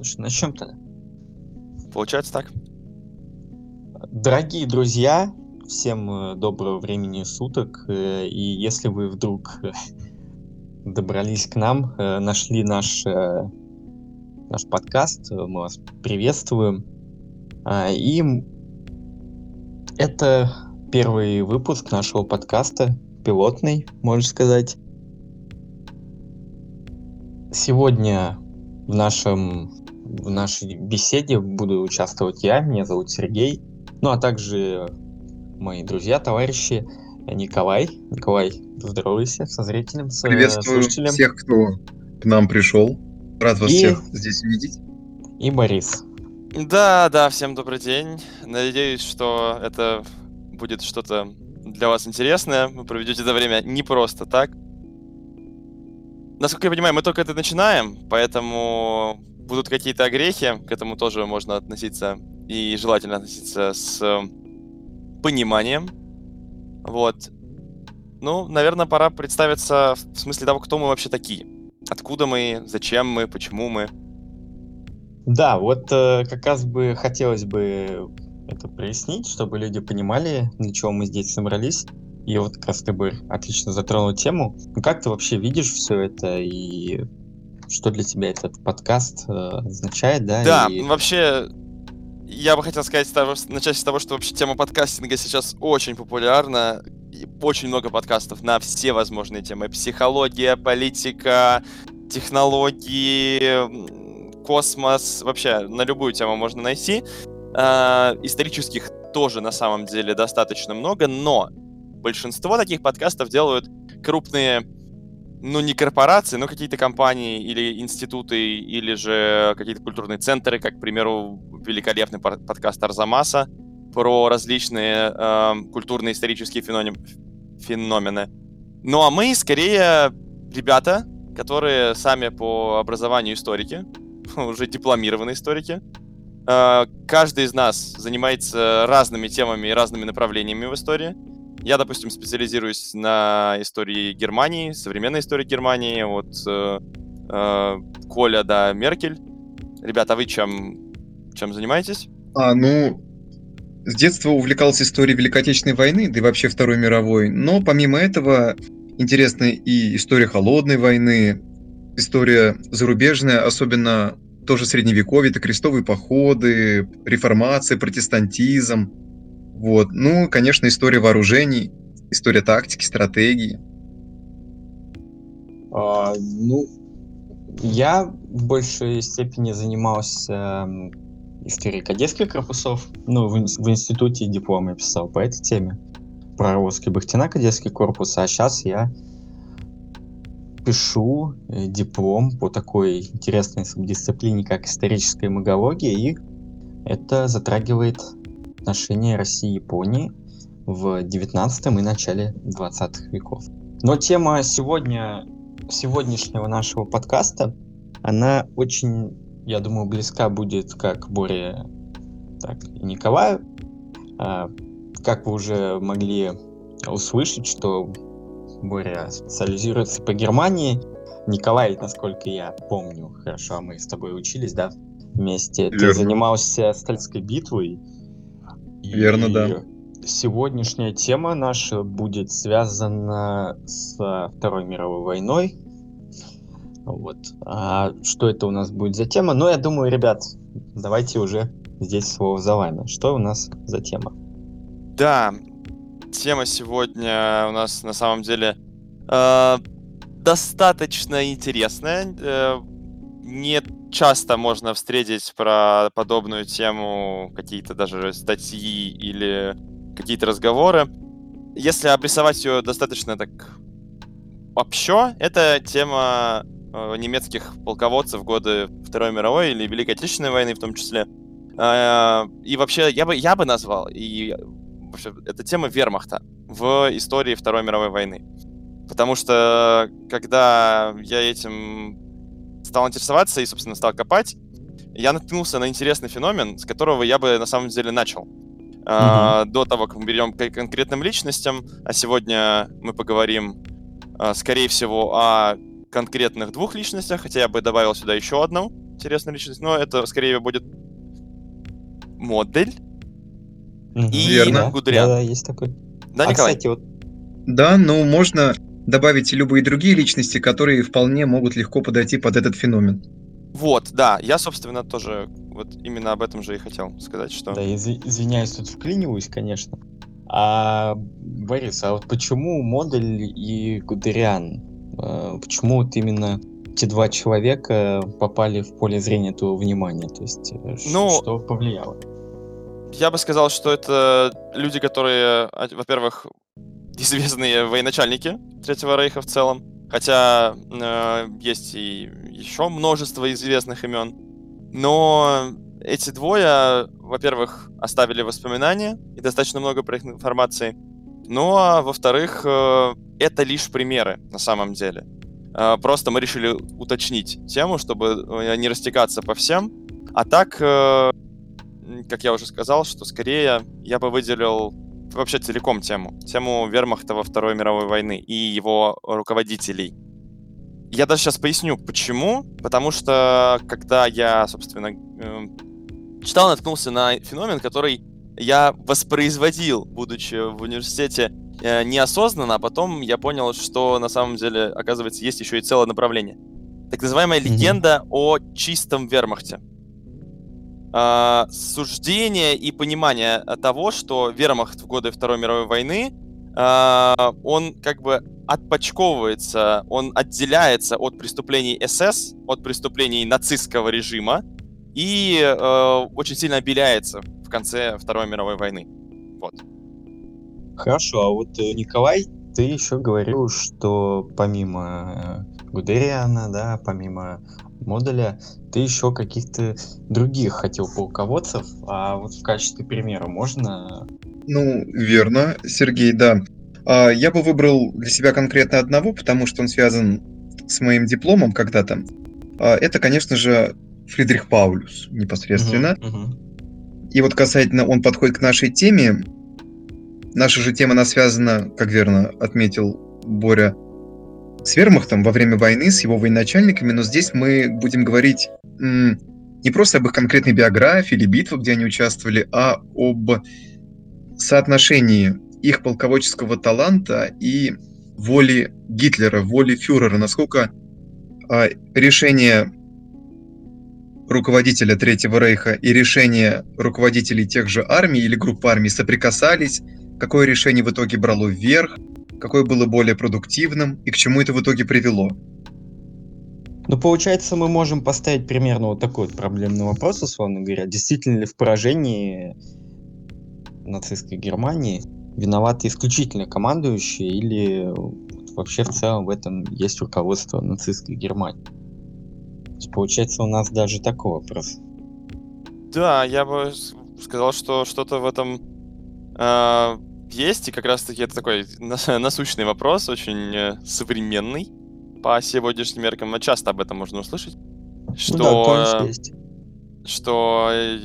Ну что, начнем-то? Получается так. Дорогие друзья, всем э, доброго времени суток. э, И если вы вдруг э, добрались к нам, нашли наш, наш подкаст, мы вас приветствуем. А, И это первый выпуск нашего подкаста, пилотный, можно сказать. Сегодня в нашем в нашей беседе буду участвовать я, меня зовут Сергей, ну а также мои друзья, товарищи Николай. Николай, здоровайся со зрителем, с э, Приветствую слушателем. всех, кто к нам пришел. Рад вас И- всех здесь видеть. И Борис. Да, да, всем добрый день. Надеюсь, что это будет что-то для вас интересное. Вы проведете это время не просто так. Насколько я понимаю, мы только это начинаем, поэтому будут какие-то огрехи, к этому тоже можно относиться и желательно относиться с э, пониманием. Вот. Ну, наверное, пора представиться в смысле того, кто мы вообще такие. Откуда мы, зачем мы, почему мы. Да, вот э, как раз бы хотелось бы это прояснить, чтобы люди понимали, для чего мы здесь собрались. И вот как раз ты бы отлично затронул тему. Ну, как ты вообще видишь все это и что для тебя этот подкаст э, означает, да? Да, и- вообще, я бы хотел сказать, начать с того, что вообще тема подкастинга сейчас очень популярна. Очень много подкастов на все возможные темы. Психология, политика, технологии, космос. Вообще, на любую тему можно найти. А, исторических тоже на самом деле достаточно много, но большинство таких подкастов делают крупные ну, не корпорации, но какие-то компании или институты, или же какие-то культурные центры, как, к примеру, великолепный подкаст Арзамаса про различные эм, культурные исторические феномен- феномены. Ну, а мы, скорее, ребята, которые сами по образованию историки, уже дипломированные историки. Э, Каждый из нас занимается разными темами и разными направлениями в истории. Я, допустим, специализируюсь на истории Германии, современной истории Германии, от э, э, Коля до Меркель. Ребята, а вы чем, чем занимаетесь? А, ну, с детства увлекался историей Великой Отечественной войны, да и вообще Второй мировой. Но помимо этого интересна и история Холодной войны, история зарубежная, особенно тоже Средневековье, это крестовые походы, реформация, протестантизм. Вот. Ну, конечно, история вооружений, история тактики, стратегии. А, ну, я в большей степени занимался историей кадетских корпусов. Ну, в, в институте диплом я писал по этой теме. Про русский Бахтина кадетский корпус. А сейчас я пишу э, диплом по такой интересной субдисциплине, как историческая магология. И это затрагивает отношения России и Японии в 19 и начале 20 веков. Но тема сегодня сегодняшнего нашего подкаста, она очень, я думаю, близка будет как Боре, так и Николаю. А, Как вы уже могли услышать, что Боря специализируется по Германии. Николай, насколько я помню, хорошо, а мы с тобой учились, да, вместе. Ты Верно. занимался Стальской битвой. Верно, да. Сегодняшняя тема наша будет связана с Второй мировой войной. Вот. А что это у нас будет за тема? Ну, я думаю, ребят, давайте уже здесь слово за вами. Что у нас за тема? Да, тема сегодня у нас на самом деле э, достаточно интересная. Э, не часто можно встретить про подобную тему какие-то даже статьи или какие-то разговоры. Если обрисовать ее достаточно так общо, это тема э, немецких полководцев в годы Второй мировой или Великой Отечественной войны в том числе. Э, И вообще, я бы, я бы назвал, и вообще, это тема вермахта в истории Второй мировой войны. Потому что, когда я этим стал интересоваться и, собственно, стал копать, я наткнулся на интересный феномен, с которого я бы на самом деле начал. А, До того, как мы берем к конкретным личностям, а сегодня мы поговорим, а, скорее всего, о конкретных двух личностях, хотя я бы добавил сюда еще одну. интересная личность, но это скорее будет модель. Мгм. И Верно. Гудериан. Да, да, есть такой. Да, а, Николай? кстати, вот Да, но можно добавить любые другие личности, которые вполне могут легко подойти под этот феномен. Вот, да, я, собственно, тоже вот именно об этом же и хотел сказать, что... Да, изв- извиняюсь, тут вклиниваюсь, конечно. А, Борис, а вот почему Модель и Гудериан? э, Почему вот именно эти два человека попали в поле зрения твоего внимания? То есть, э, Ну, что повлияло? Я бы сказал, что это люди, которые, а, во-первых, известные военачальники Третьего Рейха в целом, хотя э, есть и еще множество известных имен. Но эти двое, во-первых, оставили воспоминания и достаточно много про их информации. Ну а во-вторых, э, это лишь примеры на самом деле. Э, Просто мы решили уточнить тему, чтобы э, не растекаться по всем. А так, э, как я уже сказал, что скорее я бы выделил вообще целиком тему. Тему вермахта во Второй мировой войны и его руководителей. Я даже сейчас поясню, почему. Потому что, когда я, собственно, эм, читал, наткнулся на феномен, который я воспроизводил, будучи в университете э, неосознанно, а потом я понял, что на самом деле, оказывается, есть еще и целое направление. Так называемая Мгм. легенда о чистом вермахте. А, суждение и понимание э, того, что вермахт в годы Второй мировой войны, а, он как бы отпочковывается, он отделяется от преступлений СС, от преступлений нацистского режима и э, очень сильно обеляется в конце Второй мировой войны. Вот. Хорошо, а вот э, Николай, ты еще говорил, что помимо э, Гудериана, да, помимо модуля, ты еще каких-то других хотел полководцев, а вот в качестве примера можно... Ну, верно, Сергей, да. А, Я бы выбрал для себя конкретно одного, потому что он связан с моим дипломом когда-то. А, Это, конечно же, Фридрих Паулюс непосредственно. Мгм, мгм. И вот касательно он подходит к нашей теме. Наша же тема, она связана, как верно отметил Боря, с вермахтом во время войны, с его военачальниками, но здесь мы будем говорить не просто об их конкретной биографии или битвах, где они участвовали, а об соотношении их полководческого таланта и воли Гитлера, воли фюрера, насколько а, решение руководителя Третьего Рейха и решения руководителей тех же армий или групп армий соприкасались, какое решение в итоге брало вверх, какое было более продуктивным и к чему это в итоге привело. Ну, получается, мы можем поставить примерно вот такой вот проблемный вопрос, условно говоря. Действительно ли в поражении нацистской Германии виноваты исключительно командующие или вообще в целом в этом есть руководство нацистской Германии? То есть, получается, у нас даже такой вопрос. Да, я бы сказал, что что-то в этом э, есть, и как раз-таки это такой на- насущный вопрос, очень э, современный по сегодняшним меркам. Часто об этом можно услышать. Что, Ну да, конечно, э, есть. что, э,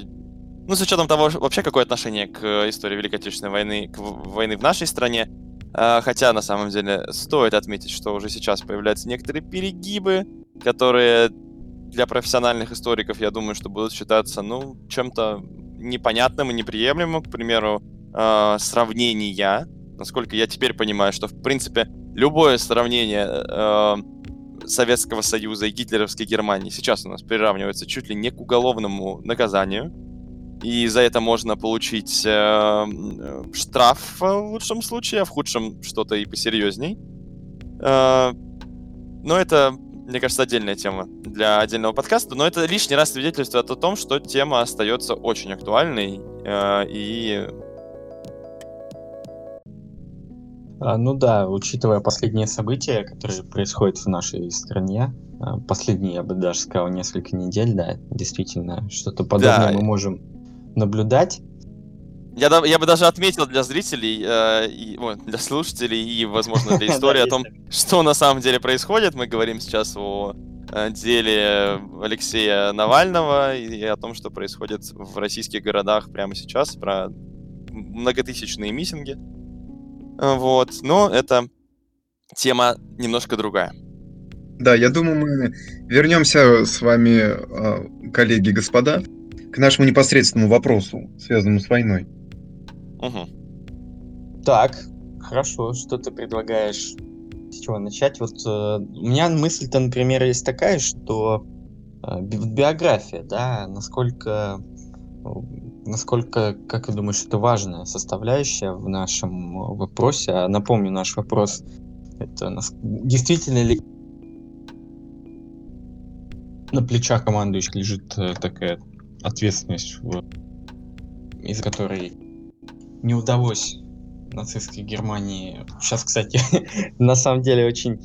ну, с учетом того, вообще какое отношение к истории Великой Отечественной войны, к войны в нашей стране, хотя на самом деле стоит отметить, что уже сейчас появляются некоторые перегибы, которые для профессиональных историков, я думаю, что будут считаться, ну, чем-то непонятным и неприемлемым, к примеру, э, сравнения, насколько я теперь понимаю, что, в принципе, любое сравнение э, Советского Союза и гитлеровской Германии сейчас у нас приравнивается чуть ли не к уголовному наказанию. И за это можно получить э, штраф э, в лучшем случае, а в худшем что-то и посерьезней. Э, но это, мне кажется, отдельная тема для отдельного подкаста. Но это лишний раз свидетельствует о том, что тема остается очень актуальной. э, и А, ну да, учитывая последние события, которые происходят в нашей стране, а, последние, я бы даже сказал, несколько недель, да, действительно, что-то подобное Да. мы можем наблюдать. я, я бы даже отметил для зрителей, э, и, ой, для слушателей и, возможно, для истории о том, что на самом деле происходит. Мы говорим сейчас о э, деле Алексея Навального и о том, что происходит в российских городах прямо сейчас, про многотысячные митинги. Вот, но это тема немножко другая. Да, я думаю, мы вернемся с вами, а, коллеги, господа, к нашему непосредственному вопросу, связанному с войной. Угу. Так, хорошо, что ты предлагаешь? С чего начать? Вот э, у меня мысль-то, например, есть такая, что э, би- биография, да, насколько, насколько, как ты думаешь, это важная составляющая в нашем э, вопросе? А напомню, наш вопрос это действительно ли на плечах командующих лежит э, такая ответственность, из-за которой не удалось нацистской Германии. Сейчас, кстати, на самом деле очень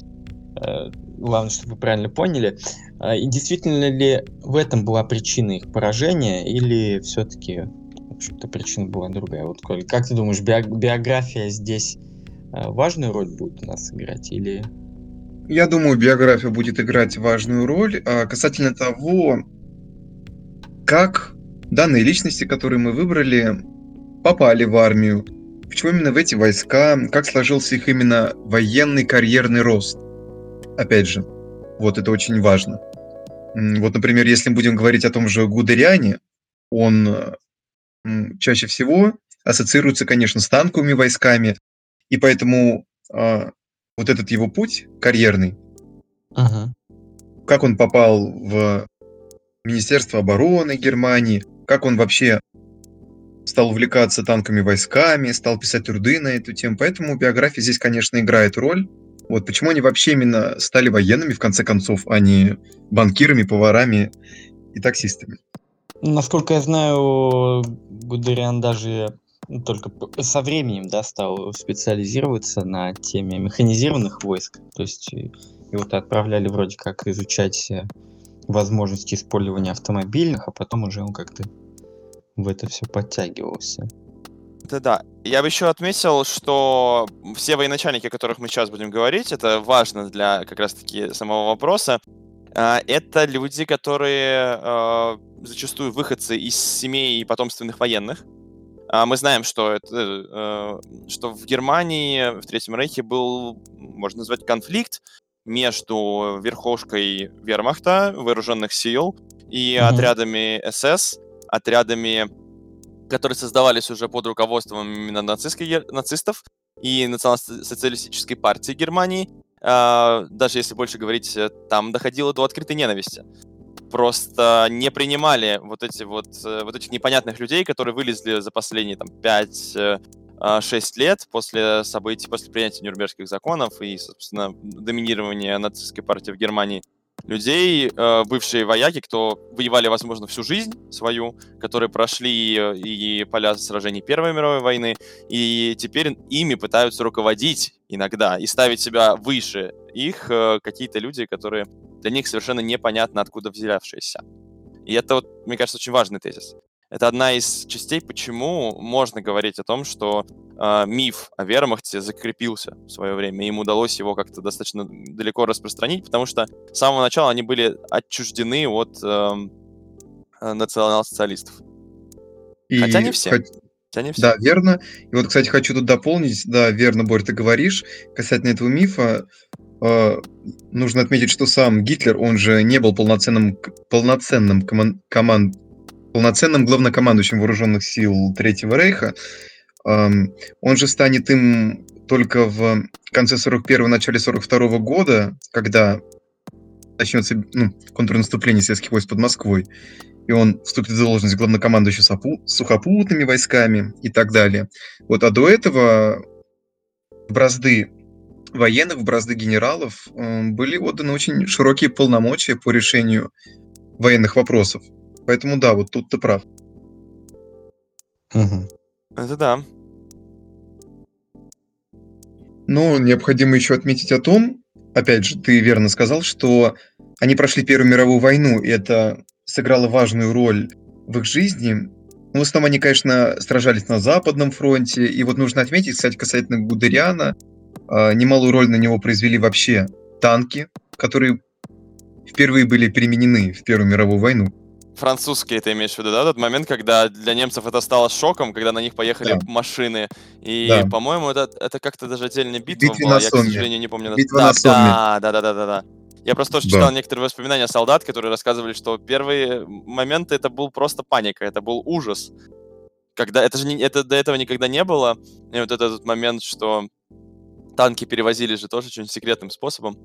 э, главное, чтобы вы правильно поняли. Э, И действительно ли в этом была причина их поражения, или все-таки, общем-то, причина была другая? Вот, Коль, как ты думаешь, био- биография здесь э, важную роль будет у нас играть, или Я думаю, биография будет играть важную роль. А касательно того, как данные личности, которые мы выбрали, попали в армию, почему именно в эти войска, как сложился их именно военный карьерный рост. Опять же, вот это очень важно. Вот, например, если мы будем говорить о том же Гудериане, он э, чаще всего ассоциируется, конечно, с танковыми войсками, и поэтому а, вот этот его путь карьерный, как он попал в Министерство обороны Германии, как он вообще стал увлекаться танковыми войсками, стал писать труды на эту тему. Поэтому биография здесь, конечно, играет роль. Вот почему они вообще именно стали военными, в конце концов, а не банкирами, поварами и таксистами. Насколько я знаю, Гудериан даже только со временем да, стал специализироваться на теме механизированных войск. То есть э, его-то отправляли вроде как изучать э, возможности использования автомобильных, а потом уже он как-то в это все подтягивался. Да-да. Я бы еще отметил, что все военачальники, о которых мы сейчас будем говорить, это важно для как раз-таки самого вопроса. а, Это люди, которые а, зачастую выходцы из семей потомственных военных. А Мы знаем, что, это, э, что в Германии, в Третьем Рейхе был, можно назвать, конфликт между верхушкой вермахта, вооруженных сил, и Мгм. отрядами СС, отрядами которые создавались уже под руководством именно нацистской, нацистов и национал-социалистической партии Германии. А, даже если больше говорить, э, там доходило до открытой ненависти. Просто не принимали вот эти вот, э, вот этих непонятных людей, которые вылезли за последние там 5-6 лет после событий, после принятия Нюрнбергских законов и, собственно, доминирования нацистской партии в Германии людей, э, бывшие вояки, кто воевали, возможно, всю жизнь свою, которые прошли э, и поля сражений Первой мировой войны, и теперь ими пытаются руководить иногда и ставить себя выше их э, какие-то люди, которые для них совершенно непонятно откуда взявшиеся. И это, вот, мне кажется, очень важный тезис. Это одна из частей, почему можно говорить о том, что э, миф о вермахте закрепился в свое время, и им удалось его как-то достаточно далеко распространить, потому что с самого начала они были отчуждены от эм, э, национал-социалистов. И Хотя не все. хот- Хотя не все. Да, верно. И вот, кстати, хочу тут дополнить. Да, верно, Борь, ты говоришь. Касательно этого мифа, э, нужно отметить, что сам Гитлер, он же не был полноценным, полноценным, коман- коман- полноценным главнокомандующим вооруженных сил Третьего Рейха. Он же станет им только в конце 41-го, начале 42 года, когда начнется ну, контрнаступление советских войск под Москвой, и он вступит в должность главнокомандующего сопу- сухопутными войсками и так далее. Вот, а до этого бразды военных, бразды генералов э, были отданы очень широкие полномочия по решению военных вопросов. Поэтому да, вот тут ты прав. Мгм. Это да. Но необходимо еще отметить о том, опять же, ты верно сказал, что они прошли Первую мировую войну, и это сыграло важную роль в их жизни. Ну, в основном они, конечно, сражались на Западном фронте, и вот нужно отметить, кстати, касательно Гудериана, а, немалую роль на него произвели вообще танки, которые впервые были применены в Первую мировую войну. Французские ты имеешь в виду, да? Тот момент, когда для немцев это стало шоком, когда на них поехали Да. машины. И, Да. по-моему, это, это как-то даже отдельная битва Битве была. на Я, к сожалению, не помню. Битва да, на Сомме. Да, да, да, да, да, да. Я просто тоже Да. читал некоторые воспоминания солдат, которые рассказывали, что первые моменты это был просто паника, это был ужас. Когда это же не, это до этого никогда не было. И вот этот момент, что танки перевозили же тоже очень секретным способом,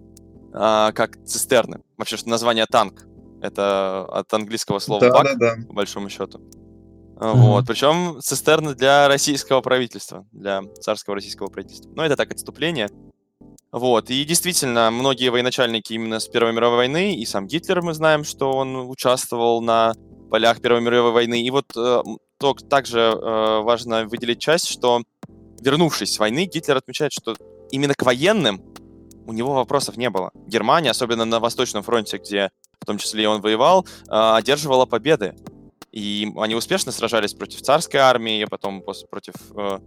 а, как цистерны. Вообще, что название танк. Это от английского слова Да, бак, да, да. по большому счету. Мгм. Вот. Причем цистерны для российского правительства, для царского российского правительства. Но это так, отступление. Вот. И действительно, многие военачальники именно с Первой мировой войны, и сам Гитлер, мы знаем, что он участвовал на полях Первой мировой войны. И вот э, то, также э, важно выделить часть, что вернувшись с войны, Гитлер отмечает, что именно к военным у него вопросов не было. Германия, особенно на Восточном фронте, где в том числе и он воевал, э, одерживала победы. И они успешно сражались против царской армии, а потом против э,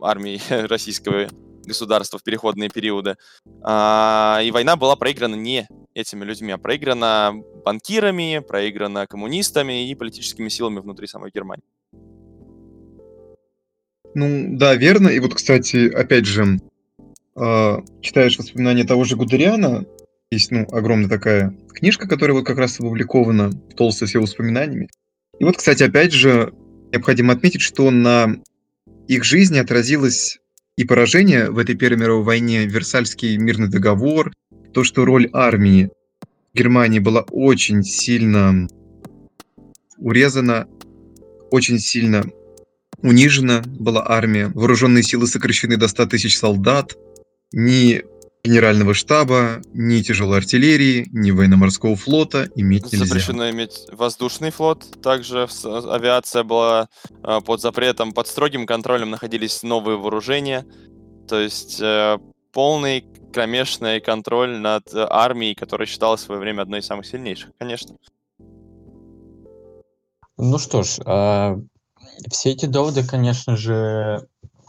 армии российского государства в переходные периоды. А, и война была проиграна не этими людьми, а проиграна банкирами, проиграна коммунистами и политическими силами внутри самой Германии. Ну, да, верно. И вот, кстати, опять же, а, читаешь воспоминания того же Гудериана, есть, ну, огромная такая книжка, которая вот как раз опубликована, толстая с его воспоминаниями. И вот, кстати, опять же, необходимо отметить, что на их жизни отразилось и поражение в этой Первой мировой войне, Версальский мирный договор, то, что роль армии Германии была очень сильно урезана, очень сильно унижена была армия, вооруженные силы сокращены до 100 тысяч солдат, ни генерального штаба, ни тяжелой артиллерии, ни военно-морского флота иметь нельзя. Запрещено иметь воздушный флот, также авиация была э, под запретом, под строгим контролем находились новые вооружения, то есть э, полный кромешный контроль над э, армией, которая считалась в свое время одной из самых сильнейших, конечно. Ну что ж, а, все эти доводы, конечно же,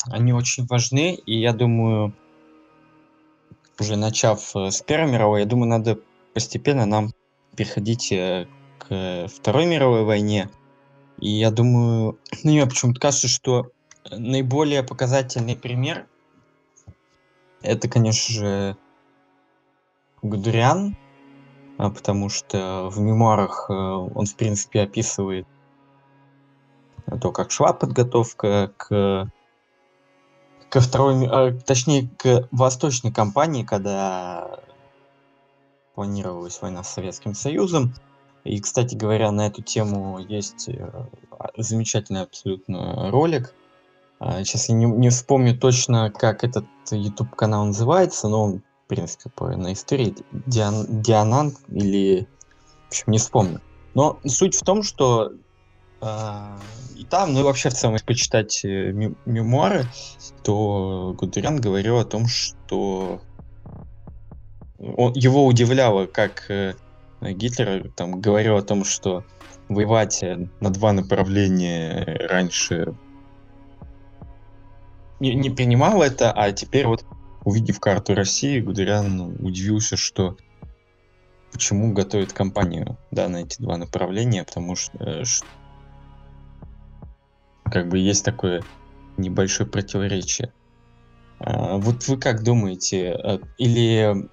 они очень важны, и я думаю, уже начав э, с Первой мировой, я думаю, надо постепенно нам переходить э, к Второй мировой войне. И я думаю, ну, мне почему-то кажется, что наиболее показательный пример это, конечно же, Гудериан, а, потому что в мемуарах э, он, в принципе, описывает то, как шла подготовка к ко второй, а, точнее, к восточной кампании, когда планировалась война с Советским Союзом. И, кстати говоря, на эту тему есть э, а, замечательный абсолютно ролик. А, Сейчас я не, не вспомню точно, как этот YouTube канал называется, но он, в принципе, по на истории Диан, Дианант или, в общем, не вспомню. Но суть в том, что и там, ну и вообще в целом, если почитать э, ме- мемуары, то Гудериан говорил о том, что он, его удивляло, как э, Гитлер там говорил о том, что воевать э, на два направления раньше не, не принимал это, а теперь вот увидев карту России, Гудериан удивился, что почему готовит кампанию да, на эти два направления, потому что, ш- как бы есть такое небольшое противоречие. А, вот вы как думаете, э, или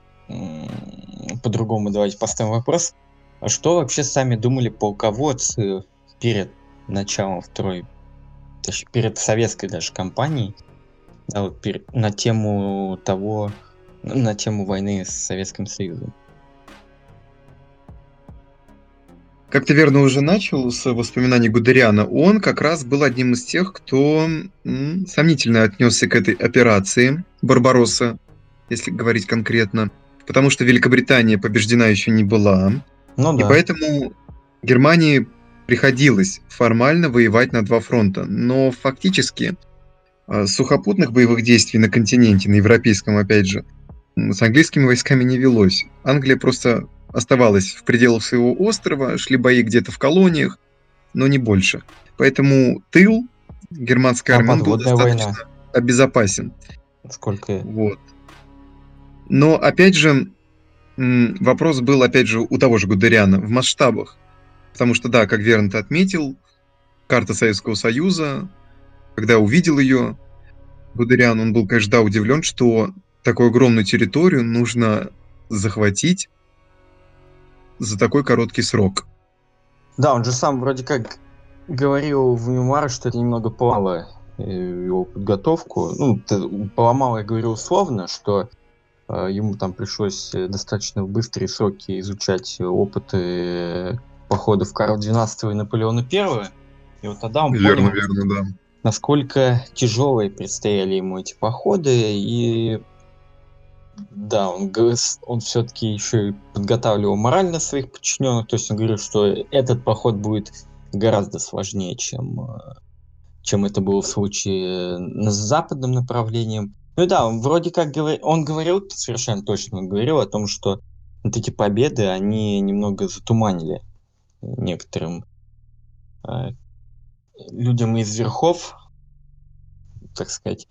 по-другому давайте поставим вопрос, а что вообще сами думали полководцы перед началом второй, точнее, перед советской даже кампанией, да, вот перед- на тему того, на тему войны с Советским Союзом? Как ты верно уже начал с воспоминаний Гудериана, он как раз был одним из тех, кто м, сомнительно отнесся к этой операции Барбаросса, если говорить конкретно, потому что Великобритания побеждена еще не была, Ну и да. поэтому Германии приходилось формально воевать на два фронта, но фактически а, сухопутных боевых действий на континенте, на европейском опять же, с английскими войсками не велось. Англия просто оставалась в пределах своего острова, шли бои где-то в колониях, но не больше. Поэтому тыл германской Там армии он был подводная война. достаточно обезопасен. Сколько... Вот. Но, опять же, вопрос был, опять же, у того же Гудериана в масштабах. Потому что, да, как верно ты отметил, карта Советского Союза, когда увидел ее, Гудериан, он был, конечно, да, удивлен, что такую огромную территорию нужно захватить за такой короткий срок. Да, он же сам вроде как говорил в мемуарах, что это немного поломало э, его подготовку. Ну, поломало, я говорю условно, что э, ему там пришлось э, достаточно в быстрые сроки изучать опыты походов Карла XII и Наполеона I. И вот тогда он верно, понял, верно, да. насколько тяжелые предстояли ему эти походы, и да, он, он все-таки еще и подготавливал морально своих подчиненных, то есть он говорил, что этот поход будет гораздо сложнее, чем, э, чем это было в случае на западном направлении. Ну да, он вроде как говорил, он говорил, совершенно точно он говорил о том, что вот эти победы, они немного затуманили некоторым э, людям из верхов, так сказать,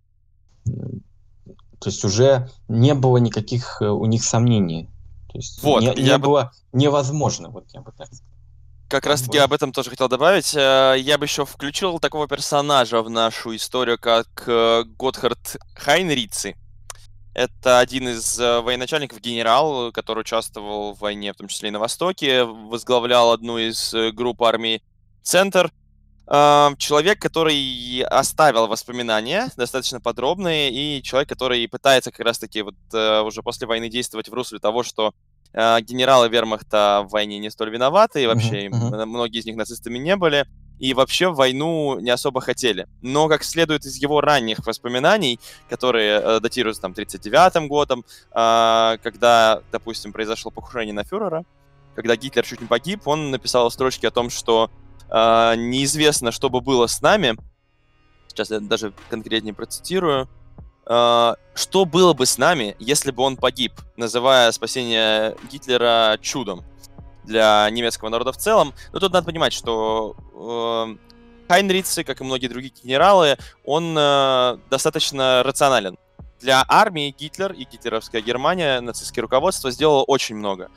то есть уже не было никаких э, у них сомнений. То есть вот, не, не бы... было невозможно, вот я бы так сказал. Как раз таки об этом тоже хотел добавить. Э, я бы еще включил такого персонажа в нашу историю, как э, Готхард Хайнрици. Это один из военачальников, генерал, который участвовал в войне, в том числе и на Востоке, возглавлял одну из групп армий «Центр», человек, который оставил воспоминания достаточно подробные, и человек, который пытается как раз-таки вот э, уже после войны действовать в русле того, что э, генералы вермахта в войне не столь виноваты, и вообще uh-huh, многие из них нацистами не были, и вообще войну не особо хотели. Но, как следует из его ранних воспоминаний, которые э, датируются там 39-м годом, э, когда, допустим, произошло покушение на фюрера, когда Гитлер чуть не погиб, он написал строчки о том, что Uh, неизвестно, что бы было с нами. Сейчас я даже конкретнее процитирую. Uh, что было бы с нами, если бы он погиб, называя спасение Гитлера чудом для немецкого народа в целом. Но тут надо понимать, что uh, Хайнрицы, как и многие другие генералы, он uh, достаточно рационален. Для армии Гитлер и гитлеровская Германия, нацистское руководство сделало очень много.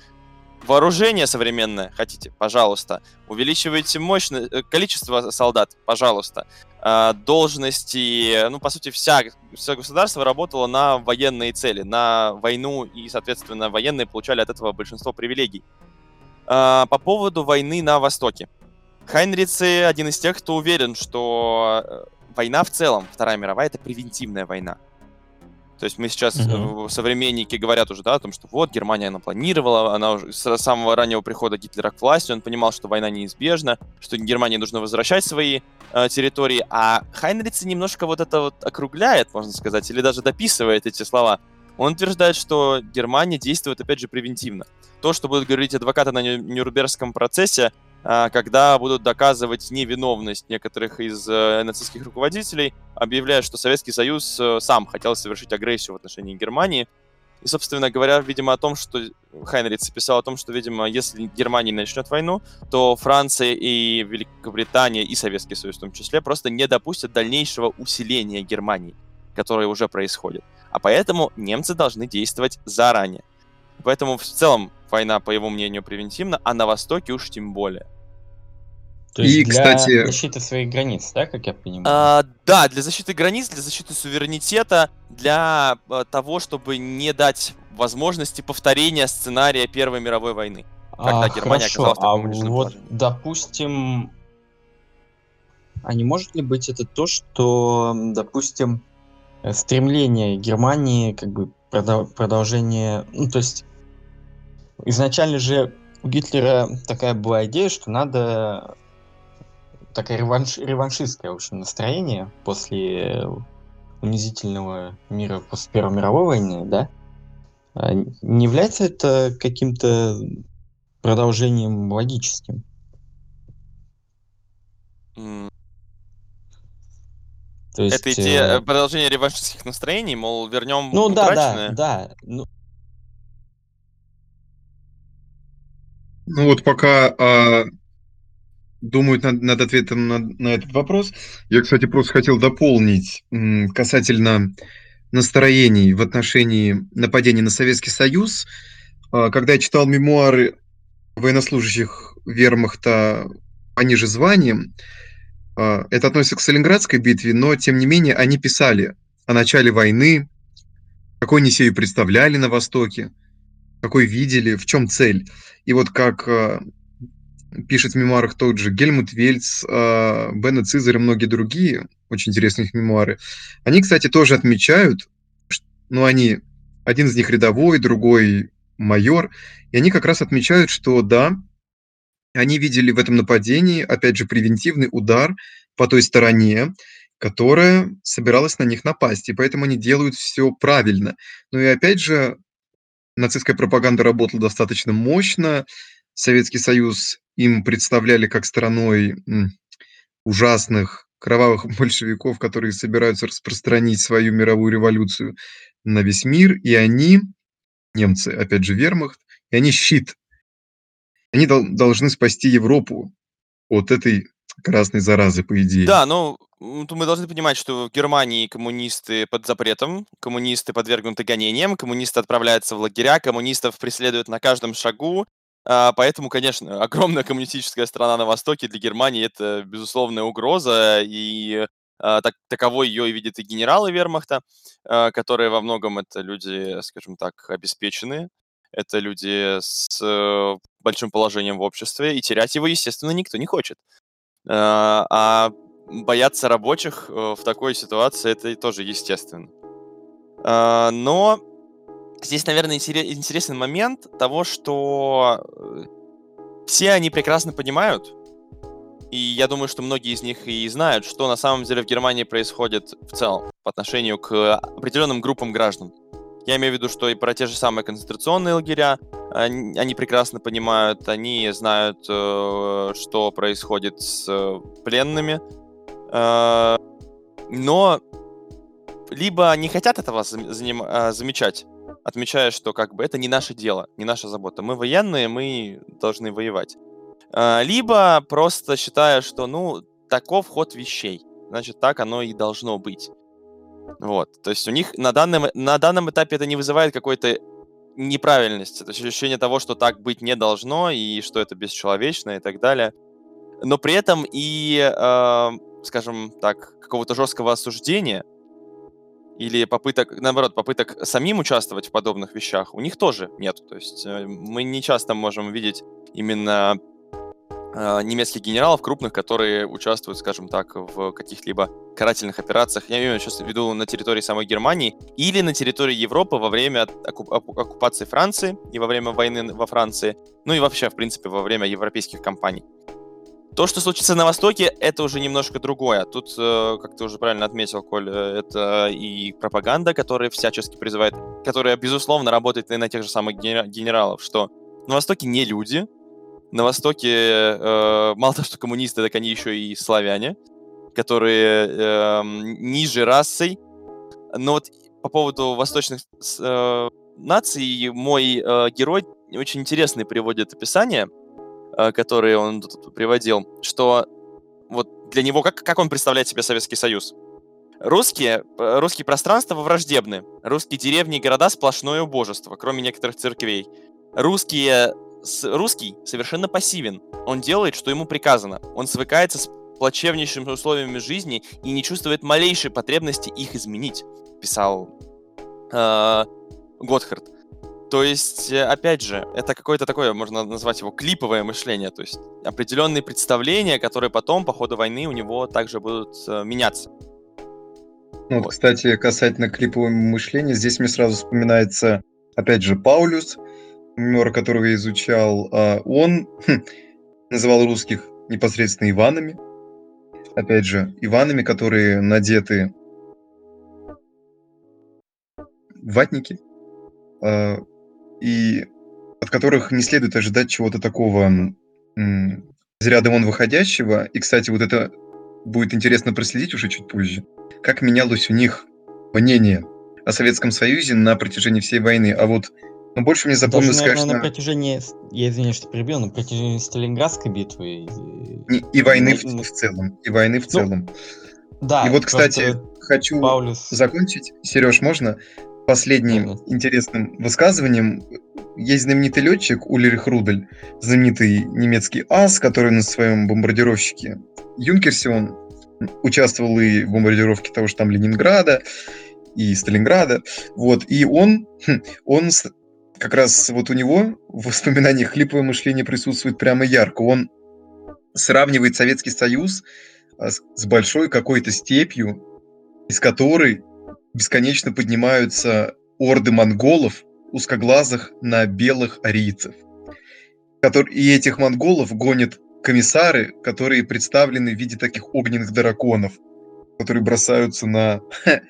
Вооружение современное хотите, пожалуйста. Увеличивайте мощность, э, количество солдат, пожалуйста. А, должности, ну, по сути, вся, все государство работало на военные цели, на войну, и, соответственно, военные получали от этого большинство привилегий. А, по поводу войны на Востоке. Хайнрицы один из тех, кто уверен, что э, война в целом, Вторая мировая, это превентивная война. То есть мы сейчас, mm-hmm. современники говорят уже, да, о том, что вот, Германия она планировала, она уже с самого раннего прихода Гитлера к власти, он понимал, что война неизбежна, что Германии нужно возвращать свои э, территории, а Хайнриц немножко вот это вот округляет, можно сказать, или даже дописывает эти слова. Он утверждает, что Германия действует, опять же, превентивно. То, что будут говорить адвокаты на Нюрнбергском процессе, когда будут доказывать невиновность некоторых из э, нацистских руководителей, объявляя, что Советский Союз э, сам хотел совершить агрессию в отношении Германии. И, собственно говоря, видимо, о том, что Хайнриц писал о том, что, видимо, если Германия начнет войну, то Франция и Великобритания и Советский Союз в том числе просто не допустят дальнейшего усиления Германии, которое уже происходит. А поэтому немцы должны действовать заранее. Поэтому в целом война, по его мнению, превентивна, а на Востоке уж тем более. То есть и, для кстати... защиты своих границ, да, как я понимаю? А, да, для защиты границ, для защиты суверенитета, для а, того, чтобы не дать возможности повторения сценария Первой мировой войны. Когда а, Германия хорошо, оказалась в таком а вот, положении. допустим, а не может ли быть это то, что, допустим, стремление Германии, как бы продолжение, ну, то есть изначально же у Гитлера такая была идея, что надо такое реванш, реваншистское, в общем, настроение после унизительного мира после Первой мировой войны, да? А не является это каким-то продолжением логическим? Mm. То есть, это идея э... продолжения реваншистских настроений, мол, вернем Ну да, да, да. Ну... ну вот пока а, думают над, над ответом на, на этот вопрос. Я, кстати, просто хотел дополнить касательно настроений в отношении нападения на Советский Союз. А, когда я читал мемуары военнослужащих вермахта пониже званием, а, это относится к Сталинградской битве, но, тем не менее, они писали о начале войны, какой они представляли на Востоке, какой видели, в чем цель. И вот как э, пишет в мемуарах тот же Гельмут Вельц, э, Бенна Цизер и многие другие, очень интересные их мемуары, они, кстати, тоже отмечают, ну, они, один из них рядовой, другой майор, и они как раз отмечают, что да, они видели в этом нападении, опять же, превентивный удар по той стороне, которая собиралась на них напасть, и поэтому они делают все правильно. Ну и опять же, нацистская пропаганда работала достаточно мощно, Советский Союз им представляли как страной ужасных, кровавых большевиков, которые собираются распространить свою мировую революцию на весь мир, и они, немцы, опять же, вермахт, и они щит. Они дол- должны спасти Европу от этой красной заразы, по идее. Да, ну, мы должны понимать, что в Германии коммунисты под запретом, коммунисты подвергнуты гонениям, коммунисты отправляются в лагеря, коммунистов преследуют на каждом шагу, поэтому, конечно, огромная коммунистическая страна на Востоке для Германии это безусловная угроза, и а, так, таковой ее и видят и генералы вермахта, а, которые во многом это люди, скажем так, обеспеченные, это люди с э, большим положением в обществе, и терять его, естественно, никто не хочет. А бояться рабочих э, в такой ситуации это тоже естественно. Но Здесь, наверное, интересный момент того, что э, все они прекрасно понимают, и я думаю, что многие из них и знают, что на самом деле в Германии происходит в целом по отношению к определенным группам граждан. Я имею в виду, что и про те же самые концентрационные лагеря они, они прекрасно понимают, они знают, э, что происходит с э, пленными, но либо не хотят этого замечать, отмечая, что как бы это не наше дело, не наша забота. Мы военные, мы должны воевать. А, либо просто считая, что, ну, таков ход вещей. Значит, так оно и должно быть. Вот. То есть у них на данном, на данном этапе это не вызывает какой-то неправильности. То есть ощущение того, что так быть не должно, и что это бесчеловечно и так далее. Но при этом и, э, скажем так, какого-то жесткого осуждения – или попыток, наоборот, попыток самим участвовать в подобных вещах, у них тоже нет. То есть э, мы не часто можем видеть именно э, немецких генералов крупных, которые участвуют, скажем так, в каких-либо карательных операциях. Я имею в виду на территории самой Германии или на территории Европы во время оккуп- оккупации Франции и во время войны во Франции, ну и вообще, в принципе, во время европейских кампаний. То, что случится на Востоке, это уже немножко другое. Тут, э, как ты уже правильно отметил, Коль, э, это и пропаганда, которая всячески призывает, которая, безусловно, работает и на тех же самых генералов, что на Востоке не люди, на Востоке э, мало того, что коммунисты, так они еще и славяне, которые э, ниже расой. Но вот по поводу восточных э, наций мой э, герой очень интересный приводит описание – которые он приводил, что вот для него, как, как он представляет себе Советский Союз? Русские, э, русские пространства враждебны. Русские деревни и города сплошное убожество, кроме некоторых церквей. Русские, с, русский совершенно пассивен. Он делает, что ему приказано. Он свыкается с плачевнейшими условиями жизни и не чувствует малейшей потребности их изменить, писал э, Готхард. То есть, э, опять же, это какое-то такое, можно назвать его клиповое мышление, то есть определенные представления, которые потом по ходу войны у него также будут э, меняться. Ну, вот. Кстати, касательно клипового мышления, здесь мне сразу вспоминается, опять же, Паулюс, мемуар которого я изучал. А он хм, называл русских непосредственно Иванами. Опять же, Иванами, которые надеты ватники, а, и от которых не следует ожидать чего-то такого из ряда вон выходящего. И, кстати, вот это будет интересно проследить уже чуть позже, как менялось у них мнение о Советском Союзе на протяжении всей войны. А вот ну, больше мне запомнилось, Даже, наверное, конечно... на протяжении, я извиняюсь, что перебил, на протяжении Сталинградской битвы. И, и войны и, в, в целом. И войны в ну, целом. Да. И вот, кстати, хочу Паулюс... закончить. Сереж, можно? Последним mm-hmm. интересным высказыванием. Есть знаменитый летчик Ульрих Рудель, знаменитый немецкий ас, который на своем бомбардировщике Юнкерсе он участвовал и в бомбардировке того же там Ленинграда и Сталинграда. Вот, и он, хм, он как раз вот у него в воспоминаниях хлиповое мышление присутствует прямо ярко. Он сравнивает Советский Союз а, с большой какой-то степью, из которой бесконечно поднимаются орды монголов, узкоглазых на белых арийцев. И этих монголов гонят комиссары, которые представлены в виде таких огненных драконов, которые бросаются на,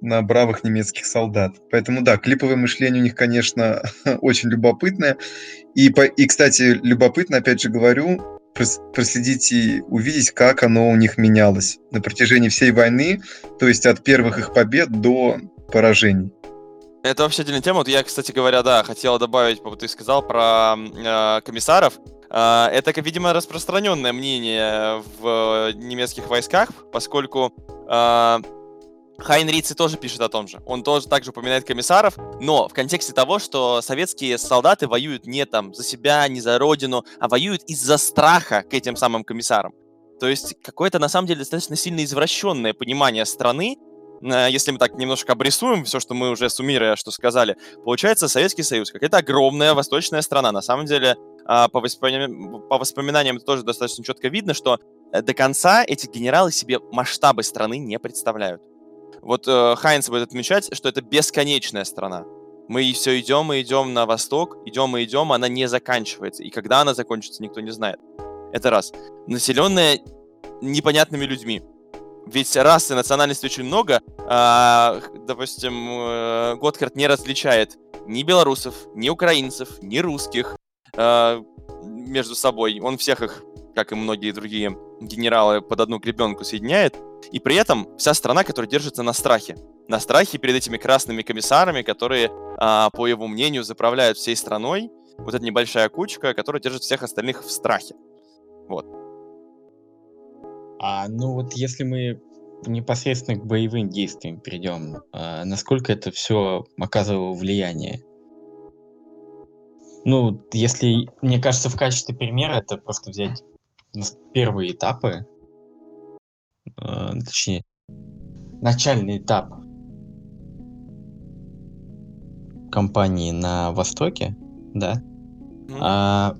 на бравых немецких солдат. Поэтому да, клиповое мышление у них, конечно, очень любопытное. И, по, и, кстати, любопытно, опять же говорю, проследить и увидеть, как оно у них менялось на протяжении всей войны, то есть от первых их побед до поражений. Это вообще отдельная тема. Вот я, кстати говоря, да, хотел добавить, вот ты сказал про э, комиссаров. Э, это, видимо, распространенное мнение в немецких войсках, поскольку э, Хайн Рици тоже пишет о том же. Он тоже также упоминает комиссаров, но в контексте того, что советские солдаты воюют не там за себя, не за родину, а воюют из-за страха к этим самым комиссарам. То есть какое-то, на самом деле, достаточно сильно извращенное понимание страны, Э, если мы так немножко обрисуем все, что мы уже суммируя, что сказали, получается Советский Союз, какая-то огромная восточная страна. На самом деле, а, по воспоминаниям, по воспоминаниям тоже достаточно четко видно, что э, до конца эти генералы себе масштабы страны не представляют. Вот э, Хайнц будет отмечать, что это бесконечная страна. Мы все идем и идем на восток, идем и идем, она не заканчивается. И когда она закончится, никто не знает. Это раз. Населенная непонятными людьми. Ведь рас и национальностей очень много. А, допустим, э, не различает ни белорусов, ни украинцев, ни русских а, между собой. Он всех их, как и многие другие генералы, под одну гребенку соединяет. И при этом вся страна, которая держится на страхе. На страхе перед этими красными комиссарами, которые, а, по его мнению, заправляют всей страной. Вот эта небольшая кучка, которая держит всех остальных в страхе. Вот. А, ну вот если мы непосредственно к боевым действиям перейдем, а, насколько это все оказывало влияние? Ну, если, мне кажется, в качестве примера это просто взять первые этапы, э, точнее, начальный этап компании на Востоке, да, mm-hmm. а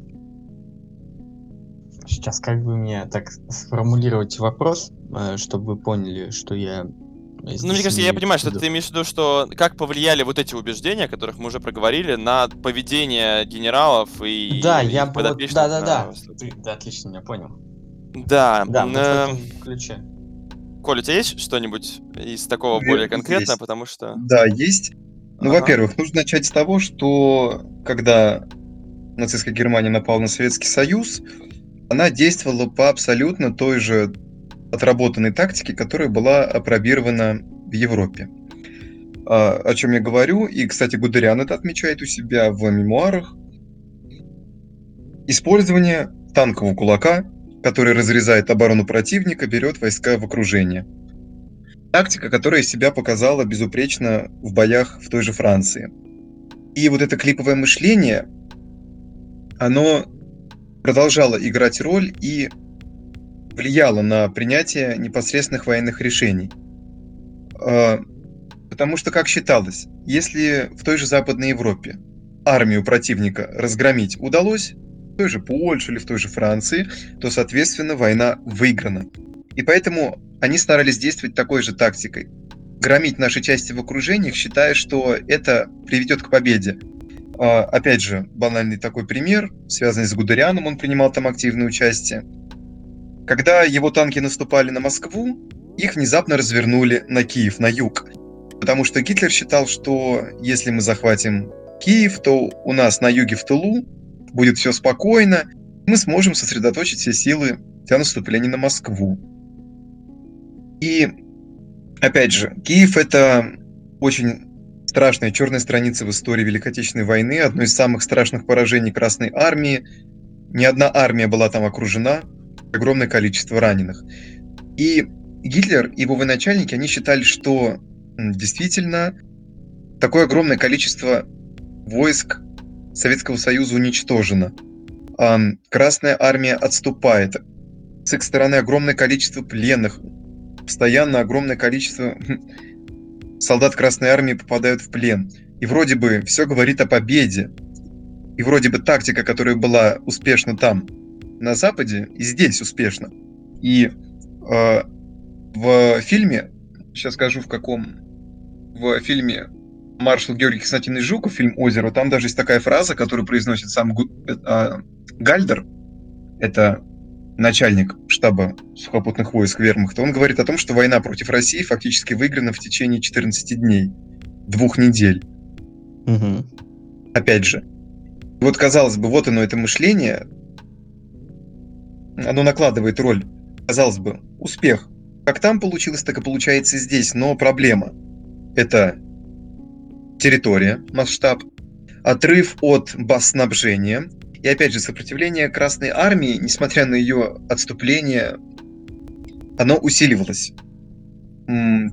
Сейчас как бы мне так сформулировать вопрос, э, чтобы вы поняли, что я... Ну, мне кажется, я понимаю, что ты имеешь в виду, что как повлияли вот эти убеждения, о которых мы уже проговорили, на поведение генералов и Да, я бы... Да, да, да. Ты, да, отлично, меня понял. Да. Да, вот э... в ключе. Коля, у тебя есть что-нибудь из такого Нет, более конкретного, потому что... Да, есть. Ну, ага. во-первых, нужно начать с того, что когда нацистская Германия напала на Советский Союз, она действовала по абсолютно той же отработанной тактике, которая была опробирована в Европе. А, о чем я говорю, и, кстати, Гудериан это отмечает у себя в мемуарах. Использование танкового кулака, который разрезает оборону противника, берет войска в окружение. Тактика, которая себя показала безупречно в боях в той же Франции. И вот это клиповое мышление, оно продолжала играть роль и влияла на принятие непосредственных военных решений. А, потому что, как считалось, если в той же Западной Европе армию противника разгромить удалось, в той же Польше или в той же Франции, то, соответственно, война выиграна. И поэтому они старались действовать такой же тактикой. Громить наши части в окружениях, считая, что это приведет к победе. А, опять же, банальный такой пример, связанный с Гудерианом, он принимал там активное участие. Когда его танки наступали на Москву, их внезапно развернули на Киев, на юг. Потому что Гитлер считал, что если мы захватим Киев, то у нас на юге в тылу будет все спокойно, мы сможем сосредоточить все силы для наступления на Москву. И, опять же, Киев это очень страшная черная страница в истории Великой Отечественной войны, одно из самых страшных поражений Красной Армии. Ни одна армия была там окружена, огромное количество раненых. И Гитлер и его военачальники, они считали, что действительно такое огромное количество войск Советского Союза уничтожено. Красная армия отступает. С их стороны огромное количество пленных, постоянно огромное количество солдат Красной Армии попадают в плен. и вроде бы все говорит о победе. И вроде бы тактика, которая была успешна там, на Западе, и здесь успешна. И э, в фильме, сейчас скажу в каком, в фильме маршал Георгий Константинович Жуков, фильм «Озеро», там даже есть такая фраза, которую произносит сам Гу, э, Гальдер, это начальник штаба сухопутных войск Вермахта, он говорит о том, что война против России фактически выиграна в течение 14 дней, двух недель. Угу. Опять же. Вот, казалось бы, вот оно, это мышление, оно накладывает роль, казалось бы, успех. Как там получилось, так и получается здесь, но проблема. Это территория, масштаб, отрыв от баз снабжения, и опять же, сопротивление Красной Армии, несмотря на ее отступление, оно усиливалось.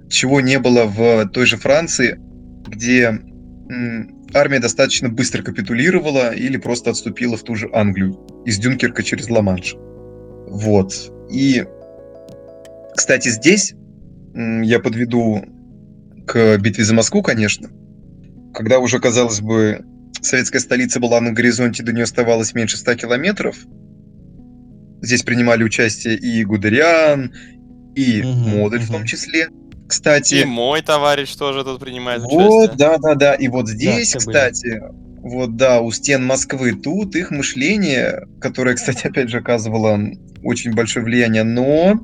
Чего не было в той же Франции, где армия достаточно быстро капитулировала или просто отступила в ту же Англию из Дюнкерка через Ла-Манш. Вот. И, кстати, здесь я подведу к битве за Москву, конечно, когда уже, казалось бы, советская столица была на горизонте, до нее оставалось меньше 100 километров. Здесь принимали участие и Гудериан, и угу, Модуль угу. в том числе. Кстати... И мой товарищ тоже тут принимает вот, участие. Вот, да-да-да. И вот здесь, да, кстати, были. Вот да, у стен Москвы, тут их мышление, которое, кстати, опять же оказывало очень большое влияние, но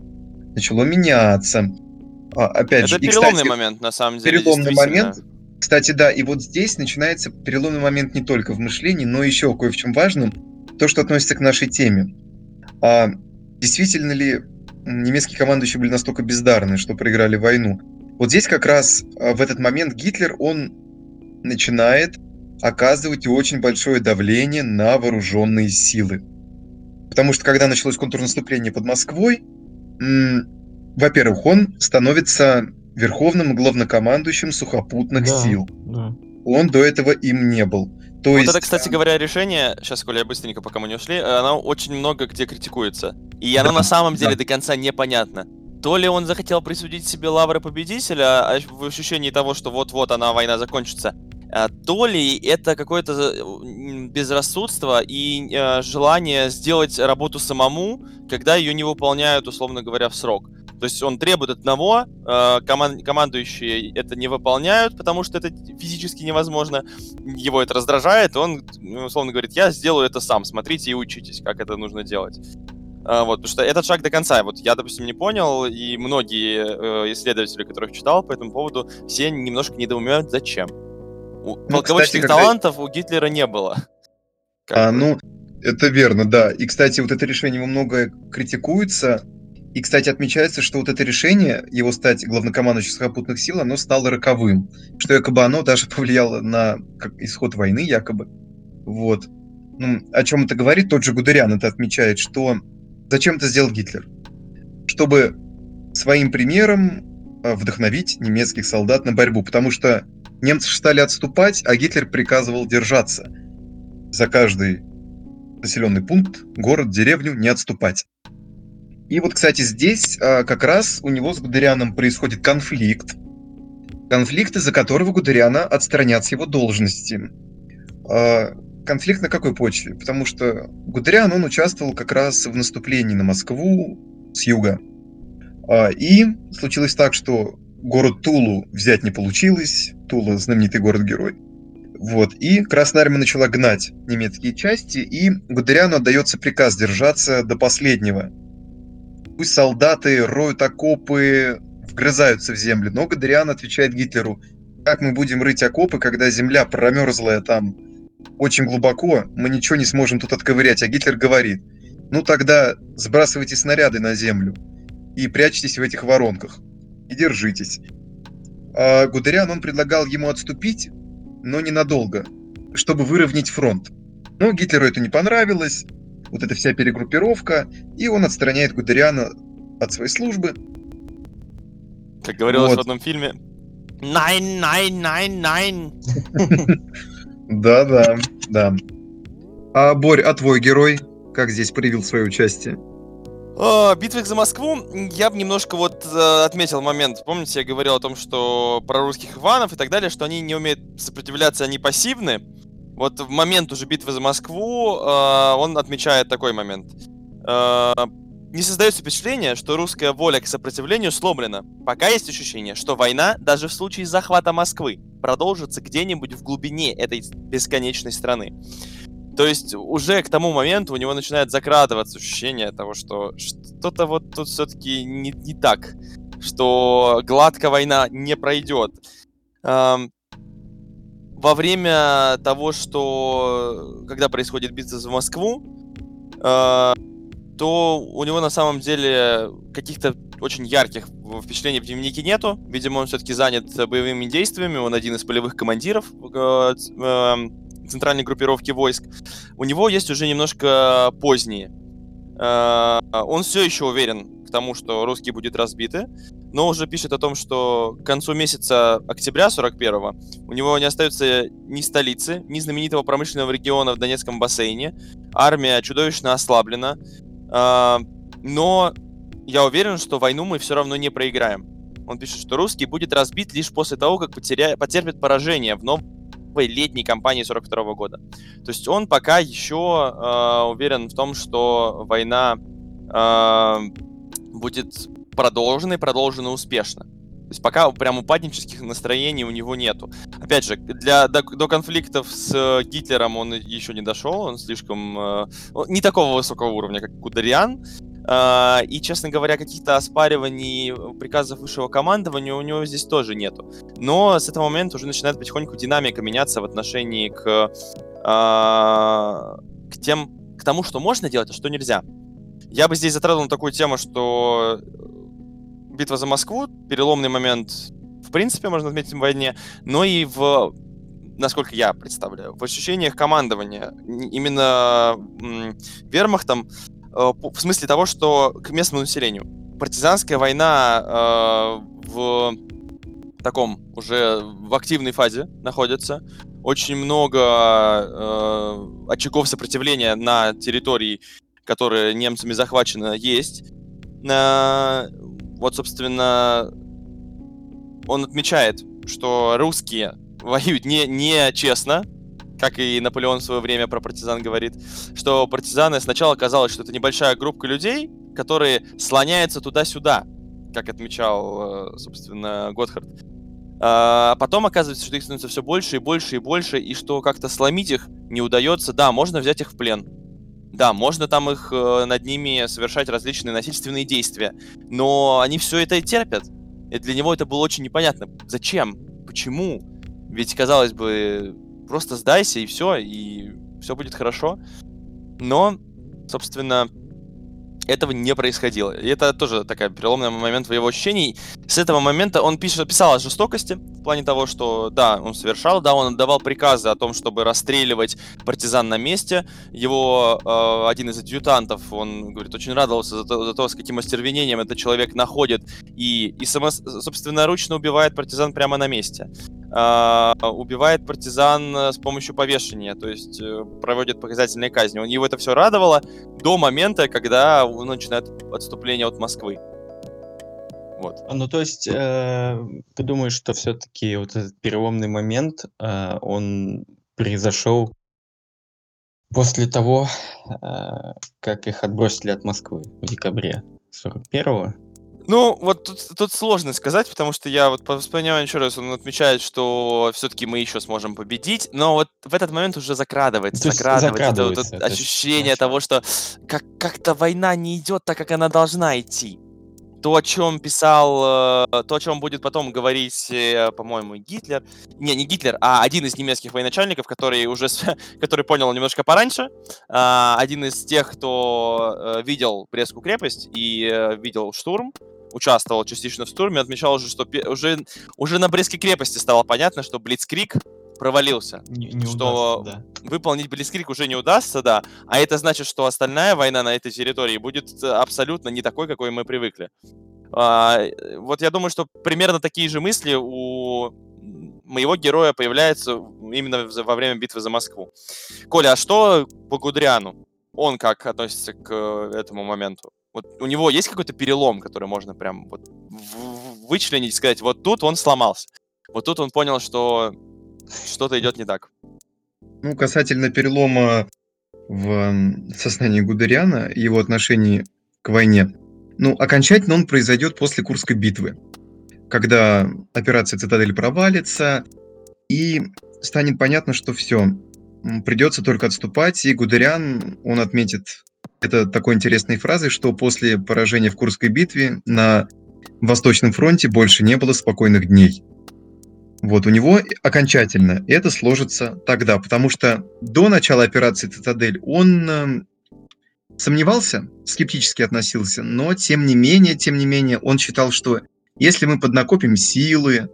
начало меняться. А, опять Это же, переломный и, кстати, момент, на самом деле. Переломный момент. Кстати, да, и вот здесь начинается переломный момент не только в мышлении, но еще кое в чем важном, то, что относится к нашей теме. А действительно ли немецкие командующие были настолько бездарны, что проиграли войну? Вот здесь как раз а, в этот момент Гитлер, он начинает оказывать очень большое давление на вооруженные силы. Потому что когда началось контрнаступление под Москвой, во-первых, он становится верховным главнокомандующим сухопутных да, сил. Да. Он до этого им не был. То вот есть... это, кстати говоря, решение, сейчас, Коля, я быстренько, пока мы не ушли, оно очень много где критикуется. И оно да, на самом деле да. до конца непонятно. То ли он захотел присудить себе лавры победителя а в ощущении того, что вот-вот она война закончится, а, то ли это какое-то безрассудство и э, желание сделать работу самому, когда ее не выполняют, условно говоря, в срок. То есть он требует одного, э, коман- командующие это не выполняют, потому что это физически невозможно. Его это раздражает, он, ну, условно говорит, я сделаю это сам, смотрите и учитесь, как это нужно делать. Э, вот, потому что этот шаг до конца, вот я, допустим, не понял, и многие э, исследователи, которых читал по этому поводу, все немножко недоумевают, зачем. У ну, полководческих кстати, талантов у Гитлера не было. а, ну, это верно, да. И, кстати, вот это решение его много критикуется, и, кстати, отмечается, что вот это решение, его стать главнокомандующим сухопутных сил, оно стало роковым. Что якобы оно даже повлияло на как, исход войны, якобы. Вот. Ну, о чем это говорит? Тот же Гудериан это отмечает, что зачем это сделал Гитлер? Чтобы своим примером э, вдохновить немецких солдат на борьбу, потому что немцы стали отступать, а Гитлер приказывал держаться за каждый населенный пункт, город, деревню, не отступать. И вот, кстати, здесь а, как раз у него с Гудерианом происходит конфликт. Конфликт, из-за которого Гудериана отстранят с его должности. А, конфликт на какой почве? Потому что Гудериан, он участвовал как раз в наступлении на Москву с юга. А, и случилось так, что город Тулу взять не получилось. Тула – знаменитый город-герой. Вот. И Красная Армия начала гнать немецкие части, и Гудериану отдается приказ держаться до последнего – Пусть солдаты роют окопы, вгрызаются в землю. Но Гадариан отвечает Гитлеру, как мы будем рыть окопы, когда земля промерзлая там очень глубоко, мы ничего не сможем тут отковырять. А Гитлер говорит, ну тогда сбрасывайте снаряды на землю и прячьтесь в этих воронках. И держитесь. А Гудериан, он предлагал ему отступить, но ненадолго, чтобы выровнять фронт. Но Гитлеру это не понравилось, вот эта вся перегруппировка, и он отстраняет Гудериана от своей службы. Как говорилось вот. в одном фильме. Найн, найн, найн, найн. А, Битвы за Москву я бы немножко вот э, отметил момент. Помните, я говорил о том, что про русских Иванов и так далее, что они не умеют сопротивляться, они пассивны. Вот в момент уже битвы за Москву э, он отмечает такой момент. Э, не создается впечатление, что русская воля к сопротивлению сломлена. Пока есть ощущение, что война, даже в случае захвата Москвы, продолжится где-нибудь в глубине этой бесконечной страны. То есть уже к тому моменту у него начинает закрадываться ощущение того, что что-то вот тут все-таки не, не так, что гладко война не пройдет. Эм, во время того, что когда происходит битва за Москву, э, то у него на самом деле каких-то очень ярких впечатлений в дневнике нету. Видимо, он все-таки занят боевыми действиями, он один из полевых командиров э, э, центральной группировки войск, у него есть уже немножко поздние. Э, он все еще уверен к тому, что русские будут разбиты, но уже пишет о том, что к концу месяца октября 41-го у него не остается ни столицы, ни знаменитого промышленного региона в Донецком бассейне. Армия чудовищно ослаблена. Э, но я уверен, что войну мы все равно не проиграем. Он пишет, что русский будет разбит лишь после того, как потеря... потерпит поражение в новом первой летней кампании 42 -го года. То есть он пока еще э, уверен в том, что война э, будет продолжена и продолжена успешно. То есть пока прям упаднических настроений у него нету. Опять же, для, до, до конфликтов с Гитлером он еще не дошел, он слишком... Э, не такого высокого уровня, как Кудариан, и, честно говоря, каких-то оспариваний приказов высшего командования у него здесь тоже нету. Но с этого момента уже начинает потихоньку динамика меняться в отношении к, а, к тем, к тому, что можно делать, а что нельзя. Я бы здесь затронул такую тему, что битва за Москву, переломный момент, в принципе, можно отметить в войне, но и в насколько я представляю, в ощущениях командования. Именно вермахтом в смысле того, что к местному населению. Партизанская война э, в таком уже в активной фазе находится. Очень много э, очагов сопротивления на территории, которые немцами захвачены, есть. Э, вот, собственно, он отмечает, что русские воюют не, не честно, как и Наполеон в свое время про партизан говорит, что партизаны сначала казалось, что это небольшая группа людей, которые слоняются туда-сюда, как отмечал, э, собственно, Готхард. А потом оказывается, что их становится все больше и больше и больше, и что как-то сломить их не удается. Да, можно взять их в плен. Да, можно там их э, над ними совершать различные насильственные действия. Но они все это и терпят. И для него это было очень непонятно. Зачем? Почему? Ведь, казалось бы, просто сдайся и все, и все будет хорошо. Но, собственно, этого не происходило. И это тоже такая переломный момент в его ощущений. С этого момента он пишет, писал о жестокости, в плане того, что, да, он совершал, да, он отдавал приказы о том, чтобы расстреливать партизан на месте. Его э, один из адъютантов, он, говорит, очень радовался за то, за то, с каким остервенением этот человек находит и, и само, собственно, ручно убивает партизан прямо на месте. Э, убивает партизан с помощью повешения, то есть э, проводит показательные казни. Он, его это все радовало до момента, когда он начинает отступление от Москвы. Вот. А, ну, то есть, э, ты думаешь, что все-таки вот этот переломный момент, э, он произошел после того, э, как их отбросили от Москвы в декабре 41-го? Ну, вот тут, тут сложно сказать, потому что я вот вспоминаю еще раз, он отмечает, что все-таки мы еще сможем победить, но вот в этот момент уже закрадывается, закрадывается, закрадывается это, вот, это ощущение есть, того, что как- как-то война не идет так, как она должна идти. То, о чем писал, э, то, о чем будет потом говорить, э, по-моему, Гитлер. Не, не Гитлер, а один из немецких военачальников, который уже, который понял немножко пораньше. А, один из тех, кто э, видел Брестскую крепость и видел штурм, участвовал частично в штурме, отмечал уже, что уже, уже на Брестской крепости стало понятно, что Блицкрик провалился. Не, не что удастся, да. выполнить Блицкрик уже не удастся, да. А это значит, что остальная война на этой территории будет абсолютно не такой, какой мы привыкли. А, вот я думаю, что примерно такие же мысли у моего героя появляются именно во время битвы за Москву. Коля, а что по Гудриану? Он как относится к этому моменту? Вот у него есть какой-то перелом, который можно прям вот вычленить и сказать, вот тут он сломался. Вот тут он понял, что что-то идет не так. Ну, касательно перелома в сознании Гудериана и его отношении к войне, ну, окончательно он произойдет после Курской битвы, когда операция «Цитадель» провалится, и станет понятно, что все, придется только отступать, и Гудериан, он отметит это такой интересной фразой, что после поражения в Курской битве на Восточном фронте больше не было спокойных дней. Вот у него окончательно это сложится тогда, потому что до начала операции «Цитадель» он э, сомневался, скептически относился, но тем не менее, тем не менее, он считал, что если мы поднакопим силы,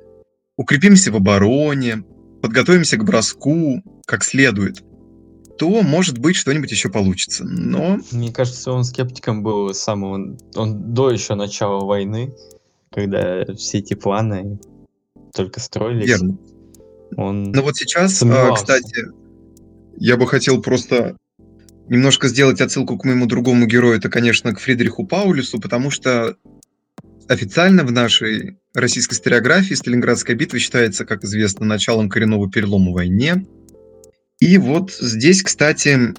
укрепимся в обороне, подготовимся к броску как следует, то, может быть, что-нибудь еще получится. Но... Мне кажется, он скептиком был с самого... Он до еще начала войны, когда все эти планы только строились. Верно. Он Ну вот сейчас, а, кстати, я бы хотел просто немножко сделать отсылку к моему другому герою, это, конечно, к Фридриху Паулюсу, потому что официально в нашей российской историографии Сталинградская битва считается, как известно, началом коренного перелома в войне – и вот здесь, кстати,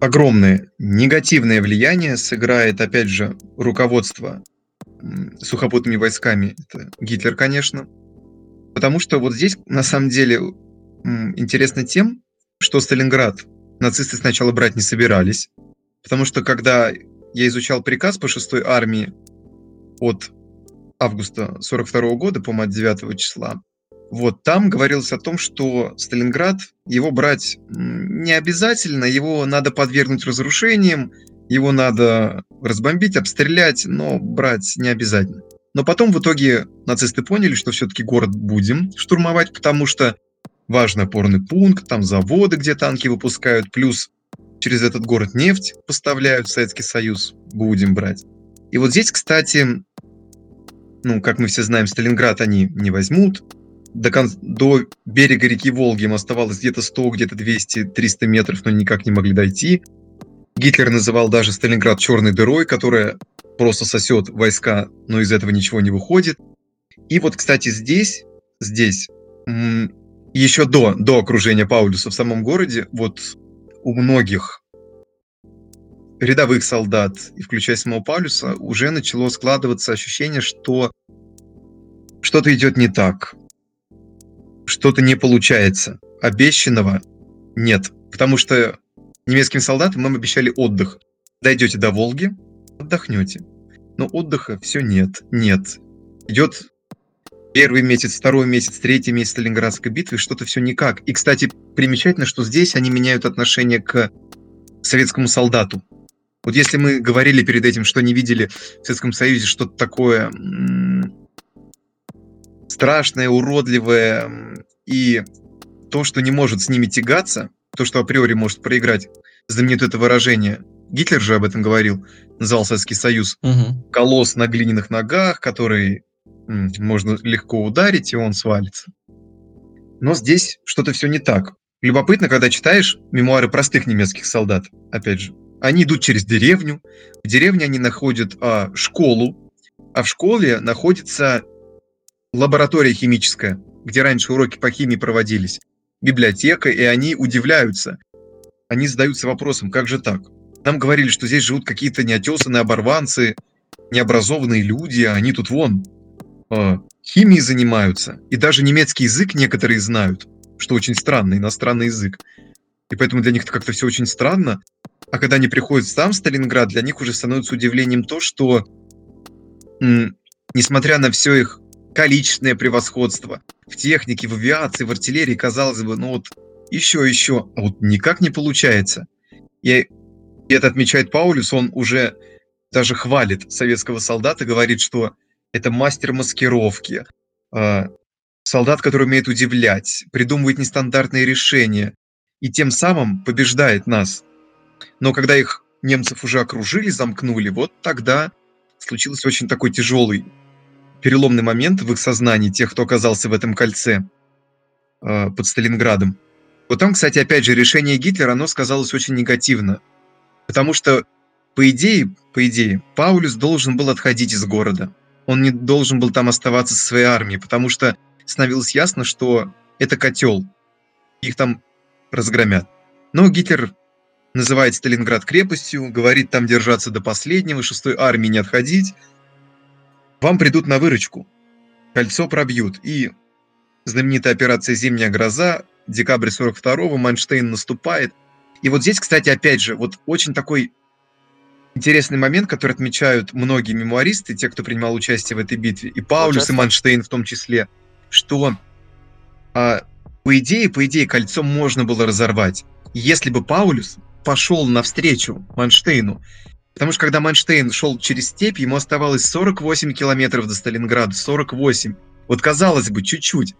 огромное негативное влияние сыграет, опять же, руководство сухопутными войсками. Это Гитлер, конечно. Потому что вот здесь, на самом деле, интересно тем, что Сталинград нацисты сначала брать не собирались. Потому что когда я изучал приказ по 6 армии от августа 42 года, по-моему, от 9 числа, вот там говорилось о том, что Сталинград, его брать не обязательно, его надо подвергнуть разрушениям, его надо разбомбить, обстрелять, но брать не обязательно. Но потом в итоге нацисты поняли, что все-таки город будем штурмовать, потому что важный опорный пункт, там заводы, где танки выпускают, плюс через этот город нефть поставляют в Советский Союз, будем брать. И вот здесь, кстати, ну, как мы все знаем, Сталинград они не возьмут, до, кон... до берега реки Волги им оставалось где-то 100, где-то 200, 300 метров, но никак не могли дойти. Гитлер называл даже Сталинград черной дырой, которая просто сосет войска, но из этого ничего не выходит. И вот, кстати, здесь, здесь, еще до, до окружения Паулюса в самом городе, вот у многих рядовых солдат, и включая самого Паулюса, уже начало складываться ощущение, что что-то идет не так что-то не получается. Обещанного нет. Потому что немецким солдатам нам обещали отдых. Дойдете до Волги, отдохнете. Но отдыха все нет. Нет. Идет первый месяц, второй месяц, третий месяц Сталинградской битвы, что-то все никак. И, кстати, примечательно, что здесь они меняют отношение к советскому солдату. Вот если мы говорили перед этим, что не видели в Советском Союзе что-то такое страшное, уродливое, и то, что не может с ними тягаться, то, что априори может проиграть, знаменитое это выражение, Гитлер же об этом говорил, называл Советский Союз, угу. колосс на глиняных ногах, который м, можно легко ударить, и он свалится. Но здесь что-то все не так. Любопытно, когда читаешь мемуары простых немецких солдат, опять же. Они идут через деревню, в деревне они находят а, школу, а в школе находится лаборатория химическая, где раньше уроки по химии проводились, библиотека, и они удивляются. Они задаются вопросом, как же так? Нам говорили, что здесь живут какие-то неотесанные оборванцы, необразованные люди, а они тут вон э, химией занимаются. И даже немецкий язык некоторые знают, что очень странно, иностранный язык. И поэтому для них это как-то все очень странно. А когда они приходят в сам Сталинград, для них уже становится удивлением то, что, м- несмотря на все их количественное превосходство в технике, в авиации, в артиллерии, казалось бы, ну вот еще, еще, а вот никак не получается. И это отмечает Паулюс, он уже даже хвалит советского солдата, говорит, что это мастер маскировки, а, солдат, который умеет удивлять, придумывает нестандартные решения и тем самым побеждает нас. Но когда их немцев уже окружили, замкнули, вот тогда случился очень такой тяжелый переломный момент в их сознании, тех, кто оказался в этом кольце э, под Сталинградом. Вот там, кстати, опять же, решение Гитлера, оно сказалось очень негативно Потому что, по идее, по идее, Паулюс должен был отходить из города. Он не должен был там оставаться со своей армией, потому что становилось ясно, что это котел. Их там разгромят. Но Гитлер называет Сталинград крепостью, говорит там держаться до последнего, шестой армии не отходить. Вам придут на выручку. Кольцо пробьют. И знаменитая операция «Зимняя гроза», декабрь 42-го, Манштейн наступает. И вот здесь, кстати, опять же, вот очень такой интересный момент, который отмечают многие мемуаристы, те, кто принимал участие в этой битве, и Паулюс, и Манштейн в том числе, что а, по идее, по идее, кольцо можно было разорвать, если бы Паулюс пошел навстречу Манштейну. Потому что когда Манштейн шел через степь, ему оставалось 48 километров до Сталинграда, 48. Вот казалось бы, чуть-чуть.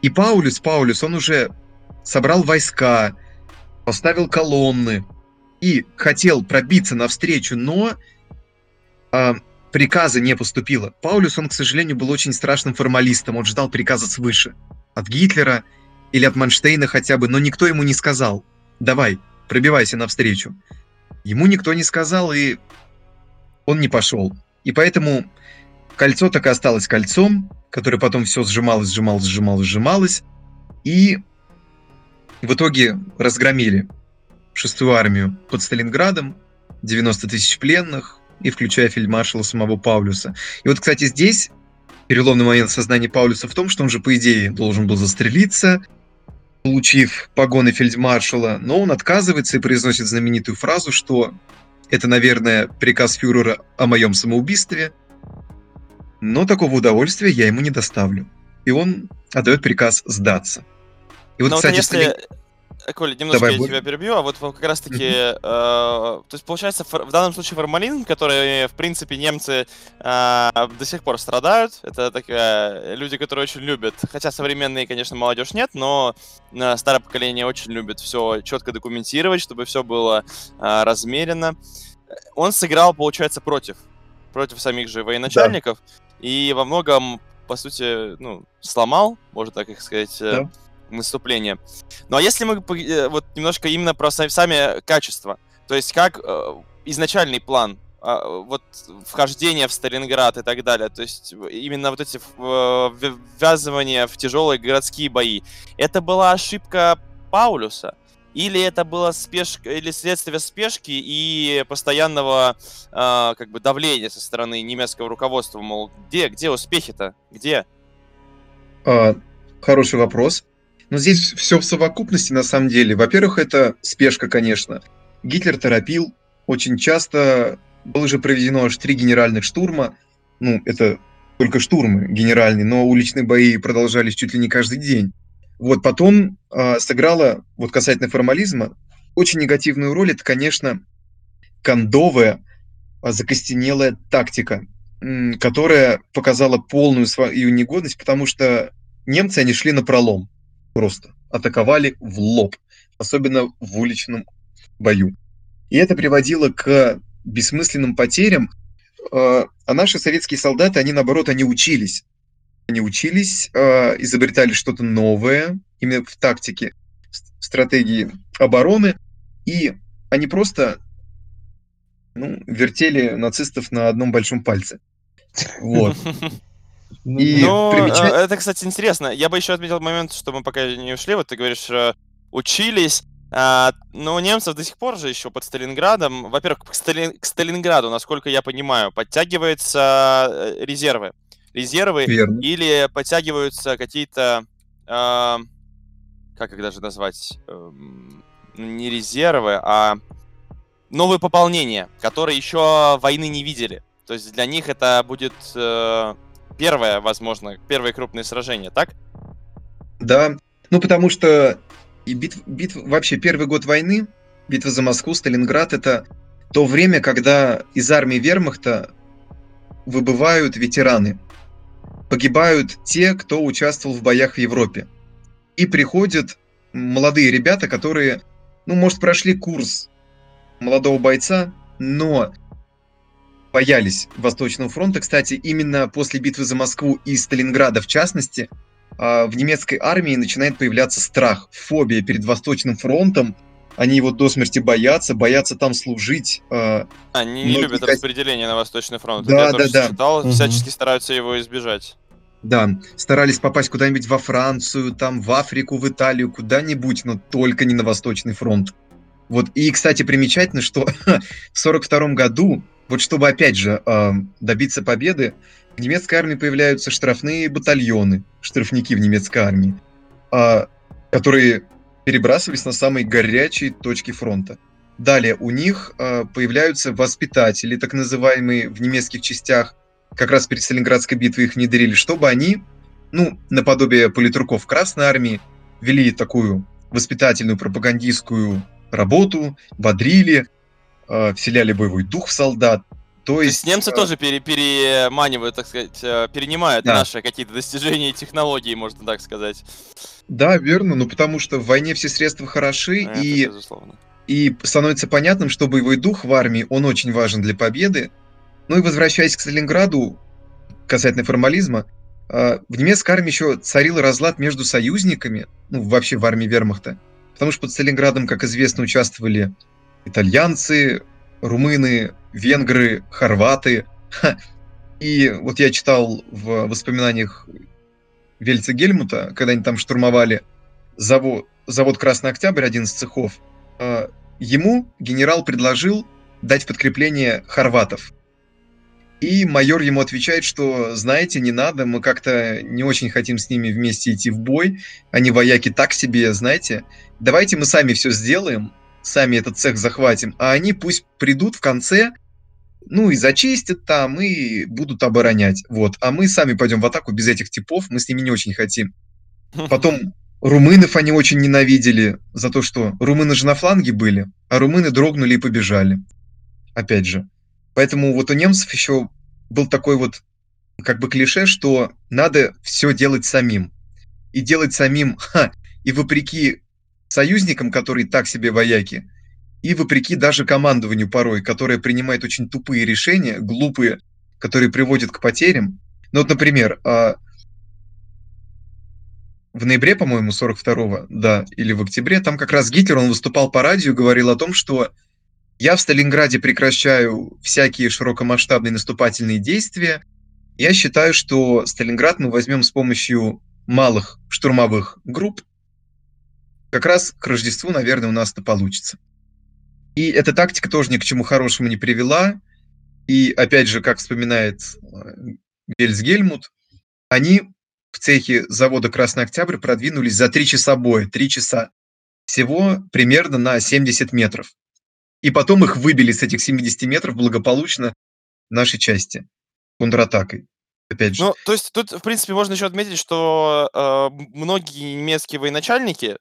И Паулюс, Паулюс, он уже собрал войска, поставил колонны и хотел пробиться навстречу, но э, приказа не поступило. Паулюс, он, к сожалению, был очень страшным формалистом, он ждал приказа свыше. От Гитлера или от Манштейна хотя бы, но никто ему не сказал, давай, пробивайся навстречу. Ему никто не сказал, и он не пошел. И поэтому кольцо так и осталось кольцом, которое потом все сжималось, сжималось, сжималось, сжималось. И в итоге разгромили шестую армию под Сталинградом, 90 тысяч пленных, и включая фельдмаршала самого Паулюса. И вот, кстати, здесь переломный момент сознания Паулюса в том, что он же, по идее, должен был застрелиться, получив погоны фельдмаршала, но он отказывается и произносит знаменитую фразу, что это, наверное, приказ фюрера о моем самоубийстве, но такого удовольствия я ему не доставлю. И он отдает приказ сдаться. И вот, но кстати, вот если... Коля, немножко Давай, я будь... тебя перебью, а вот как раз-таки, э, то есть получается в данном случае формализм, который, в принципе, немцы э, до сих пор страдают, это такие люди, которые очень любят, хотя современные, конечно, молодежь нет, но э, старое поколение очень любит все четко документировать, чтобы все было э, размеренно. Он сыграл, получается, против, против самих же военачальников, да. и во многом, по сути, ну, сломал, можно так их сказать, э, да наступления. Ну а если мы э, вот немножко именно про сами качества, то есть как э, изначальный план, э, вот вхождение в Сталинград и так далее, то есть именно вот эти э, ввязывания в тяжелые городские бои, это была ошибка Паулюса? Или это было спешка, или следствие спешки и постоянного э, как бы давления со стороны немецкого руководства, мол, где, где успехи-то, где? А, хороший вопрос. Но здесь все в совокупности на самом деле. Во-первых, это спешка, конечно. Гитлер торопил. Очень часто было же проведено аж три генеральных штурма. Ну, это только штурмы генеральные, но уличные бои продолжались чуть ли не каждый день. Вот потом э, сыграла, вот касательно формализма, очень негативную роль, это, конечно, кондовая, а, закостенелая тактика, которая показала полную свою негодность, потому что немцы, они шли на пролом просто атаковали в лоб, особенно в уличном бою. И это приводило к бессмысленным потерям, а, а наши советские солдаты, они наоборот, они учились. Они учились, а, изобретали что-то новое, именно в тактике, в стратегии обороны, и они просто ну, вертели нацистов на одном большом пальце. Вот. Ну и Но примечать... Э, это, кстати, интересно. Я бы еще отметил момент, что мы пока не ушли. Вот ты говоришь, э, учились. А, но у немцев до сих пор же еще под Сталинградом, во-первых, к, Стали... к Сталинграду, насколько я понимаю, подтягиваются э, резервы. Резервы Верно. или подтягиваются какие-то, э, как их даже назвать, э, не резервы, а новые пополнения, которые еще войны не видели. То есть для них это будет э, первое, возможно, первое крупное сражение, так? Да, ну потому что и битв, битв, вообще первый год войны, битва за Москву, Сталинград, это то время, когда из армии вермахта выбывают ветераны. Погибают те, кто участвовал в боях в Европе. И приходят молодые ребята, которые, ну, может, прошли курс молодого бойца, но боялись Восточного фронта. Кстати, именно после битвы за Москву и Сталинграда, в частности, а, в немецкой армии начинает появляться страх, фобия перед Восточным фронтом. они его до смерти боятся, боятся там служить. Э, они не любят распределение на Восточный фронт. Да, я тоже да, да. читал, Мгм. всячески стараются его избежать. Да, старались попасть куда-нибудь во Францию, там в Африку, в Италию, куда-нибудь, но только не на Восточный фронт. Вот, и, кстати, примечательно, что в 42 году, вот чтобы, опять же, добиться победы, в немецкой армии появляются штрафные батальоны, штрафники в немецкой армии, а, которые перебрасывались на самые горячие точки фронта. Далее у них а, появляются воспитатели, так называемые в немецких частях, как раз перед Сталинградской битвой их внедрили, чтобы они, ну, наподобие политруков Красной Армии, вели такую воспитательную пропагандистскую работу, бодрили, вселяли боевой дух в солдат. То То есть, есть немцы э, тоже пере- переманивают, так сказать, э, перенимают Да. наши какие-то достижения и технологии, можно так сказать. Да, верно, ну потому что в войне все средства хороши, Это и, безусловно. и становится понятным, что боевой дух в армии, он очень важен для победы. Ну и возвращаясь к Сталинграду, касательно формализма, э, в немецкой армии еще царил разлад между союзниками, ну вообще в армии вермахта, потому что под Сталинградом, как известно, участвовали итальянцы, румыны, венгры, хорваты. И вот я читал в воспоминаниях Вельца Гельмута, когда они там штурмовали завод, завод Красный Октябрь, один из цехов, э, ему генерал предложил дать подкрепление хорватов. И майор ему отвечает, что, знаете, не надо, мы как-то не очень хотим с ними вместе идти в бой, они вояки так себе, знаете, давайте мы сами все сделаем, сами этот цех захватим, а они пусть придут в конце, ну и зачистят там, и будут оборонять, вот, а мы сами пойдем в атаку без этих типов, мы с ними не очень хотим. Потом румынов они очень ненавидели за то, что румыны же на фланге были, а румыны дрогнули и побежали. Опять же. Поэтому вот у немцев еще был такой вот как бы клише, что надо все делать самим. И делать самим, ха, и вопреки союзникам, которые так себе вояки, и вопреки даже командованию порой, которое принимает очень тупые решения, глупые, которые приводят к потерям. Ну вот, например, а, в ноябре, по-моему, 42-го, да, или в октябре, там как раз Гитлер, он выступал по радио говорил о том, что я в Сталинграде прекращаю всякие широкомасштабные наступательные действия. Я считаю, что Сталинград мы возьмем с помощью малых штурмовых групп. Как раз к Рождеству, наверное, у нас это получится. И эта тактика тоже ни к чему хорошему не привела. И опять же, как вспоминает э, Вельсгельмут, они в цехе завода Красный Октябрь продвинулись за три часа боя. Три часа. Всего примерно на 70 метров. И потом их выбили с этих 70 метров благополучно нашей части контратакой. Опять же. Ну, то есть тут, в принципе, можно еще отметить, что э, многие немецкие военачальники,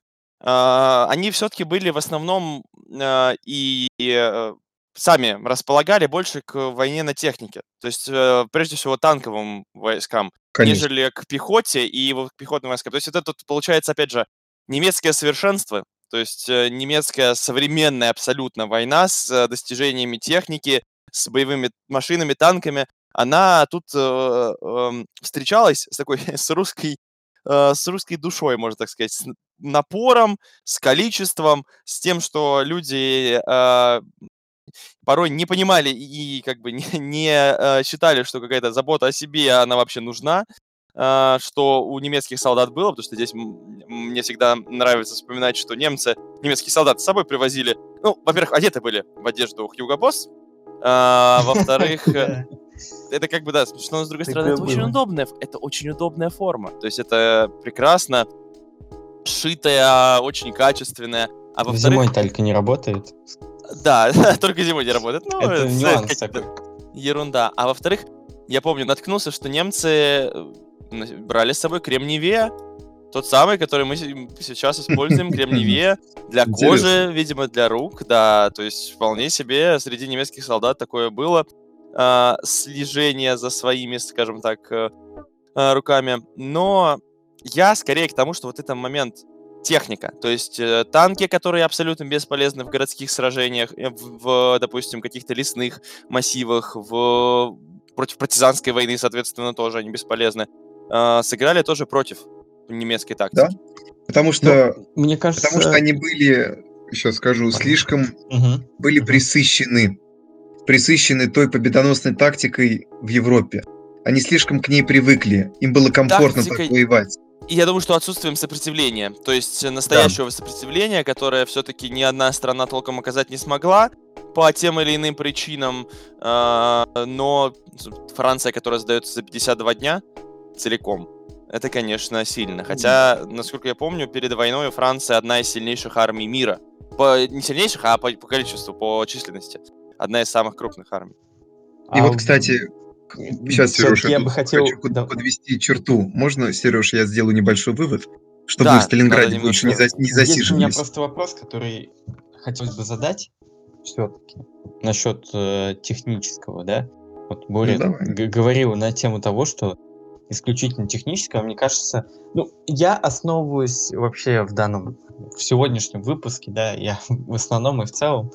они все-таки были в основном э, и э, сами располагали больше к войне на технике. То есть, э, прежде всего, танковым войскам, Конечно. нежели к пехоте и к пехотным войскам. То есть это тут получается, опять же, немецкое совершенство, то есть э, немецкая современная абсолютно война с достижениями техники, с боевыми машинами, танками, она тут эм, встречалась с такой, с русской, э, с русской душой, можно так сказать, с напором, с количеством, с тем, что люди э, порой не понимали и как бы не, не, э, считали, что какая-то забота о себе, она вообще нужна, а, что у немецких солдат было, потому что здесь мне всегда нравится вспоминать, что немцы, немецкие солдаты с собой привозили, ну, во-первых, одеты были в одежду Хьюго Босс, а, во-вторых, э, это как бы, да, смешно, но с другой стороны, Такое это очень было. удобная, ф- это очень удобная форма. То есть это прекрасно, шитая, очень качественная. А во-вторых, Зимой только не работает. да, только зимой не работает. Ну, Это это нюанс такой. ерунда. А во-вторых, я помню, наткнулся, что немцы э, брали с собой кремниеве, тот самый, который мы се- сейчас используем, кремниеве для кожи, видимо, для рук, да, то есть вполне себе среди немецких солдат такое было а, слежение за своими, скажем так, э, а, руками. Но я скорее к тому, что вот этот момент техника, то есть э, танки, которые абсолютно бесполезны в городских сражениях, э, в, в, допустим, каких-то лесных массивах, в против партизанской войны, соответственно, тоже они бесполезны, а, сыграли тоже против немецкой тактики. Потому что, Мне кажется, потому что они были сейчас скажу, слишком Мгм. были присыщены, присыщены той победоносной тактикой в Европе. Они слишком к ней привыкли, им было комфортно Тактикой- так воевать. И я думаю, что отсутствием сопротивления. То есть настоящего сопротивления, которое все-таки ни одна страна толком оказать не смогла по тем или иным причинам. а, Но Франция, которая сдается за 52 дня целиком, это, конечно, сильно. Хотя, насколько я помню, перед войной Франция одна из сильнейших армий мира. По, не сильнейших, а по, по количеству, по численности. Одна из самых крупных армий. И А вот, кстати, сейчас, Сереж, я бы хотел... хочу да, подвести черту. Можно, Сереж, я сделаю небольшой вывод, чтобы Да, в Сталинграде больше не, за- не Здесь у меня засиживались. просто вопрос, который хотелось бы задать все-таки насчет э, технического, да? Вот Боря Ну, г- говорил на тему того, что исключительно техническое, мне кажется, ну, я основываюсь вообще в данном, в сегодняшнем выпуске, да, я в основном и в целом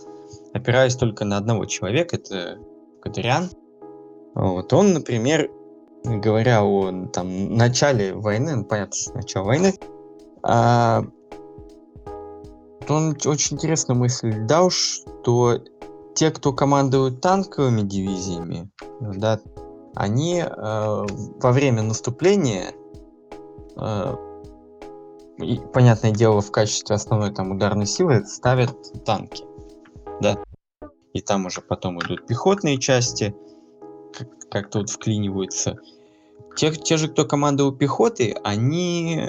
опираюсь только на одного человека, это Кадырян. Вот он, например, говоря о там, начале войны, ну, понятно, что начало войны, а, он очень интересную мысль дал, что те, кто командуют танковыми дивизиями, да, они э, во время наступления, э, и, понятное дело, в качестве основной там ударной силы ставят танки, да, и там уже потом идут пехотные части, как- как-то вот вклиниваются. Те, те же, кто командовал пехотой, они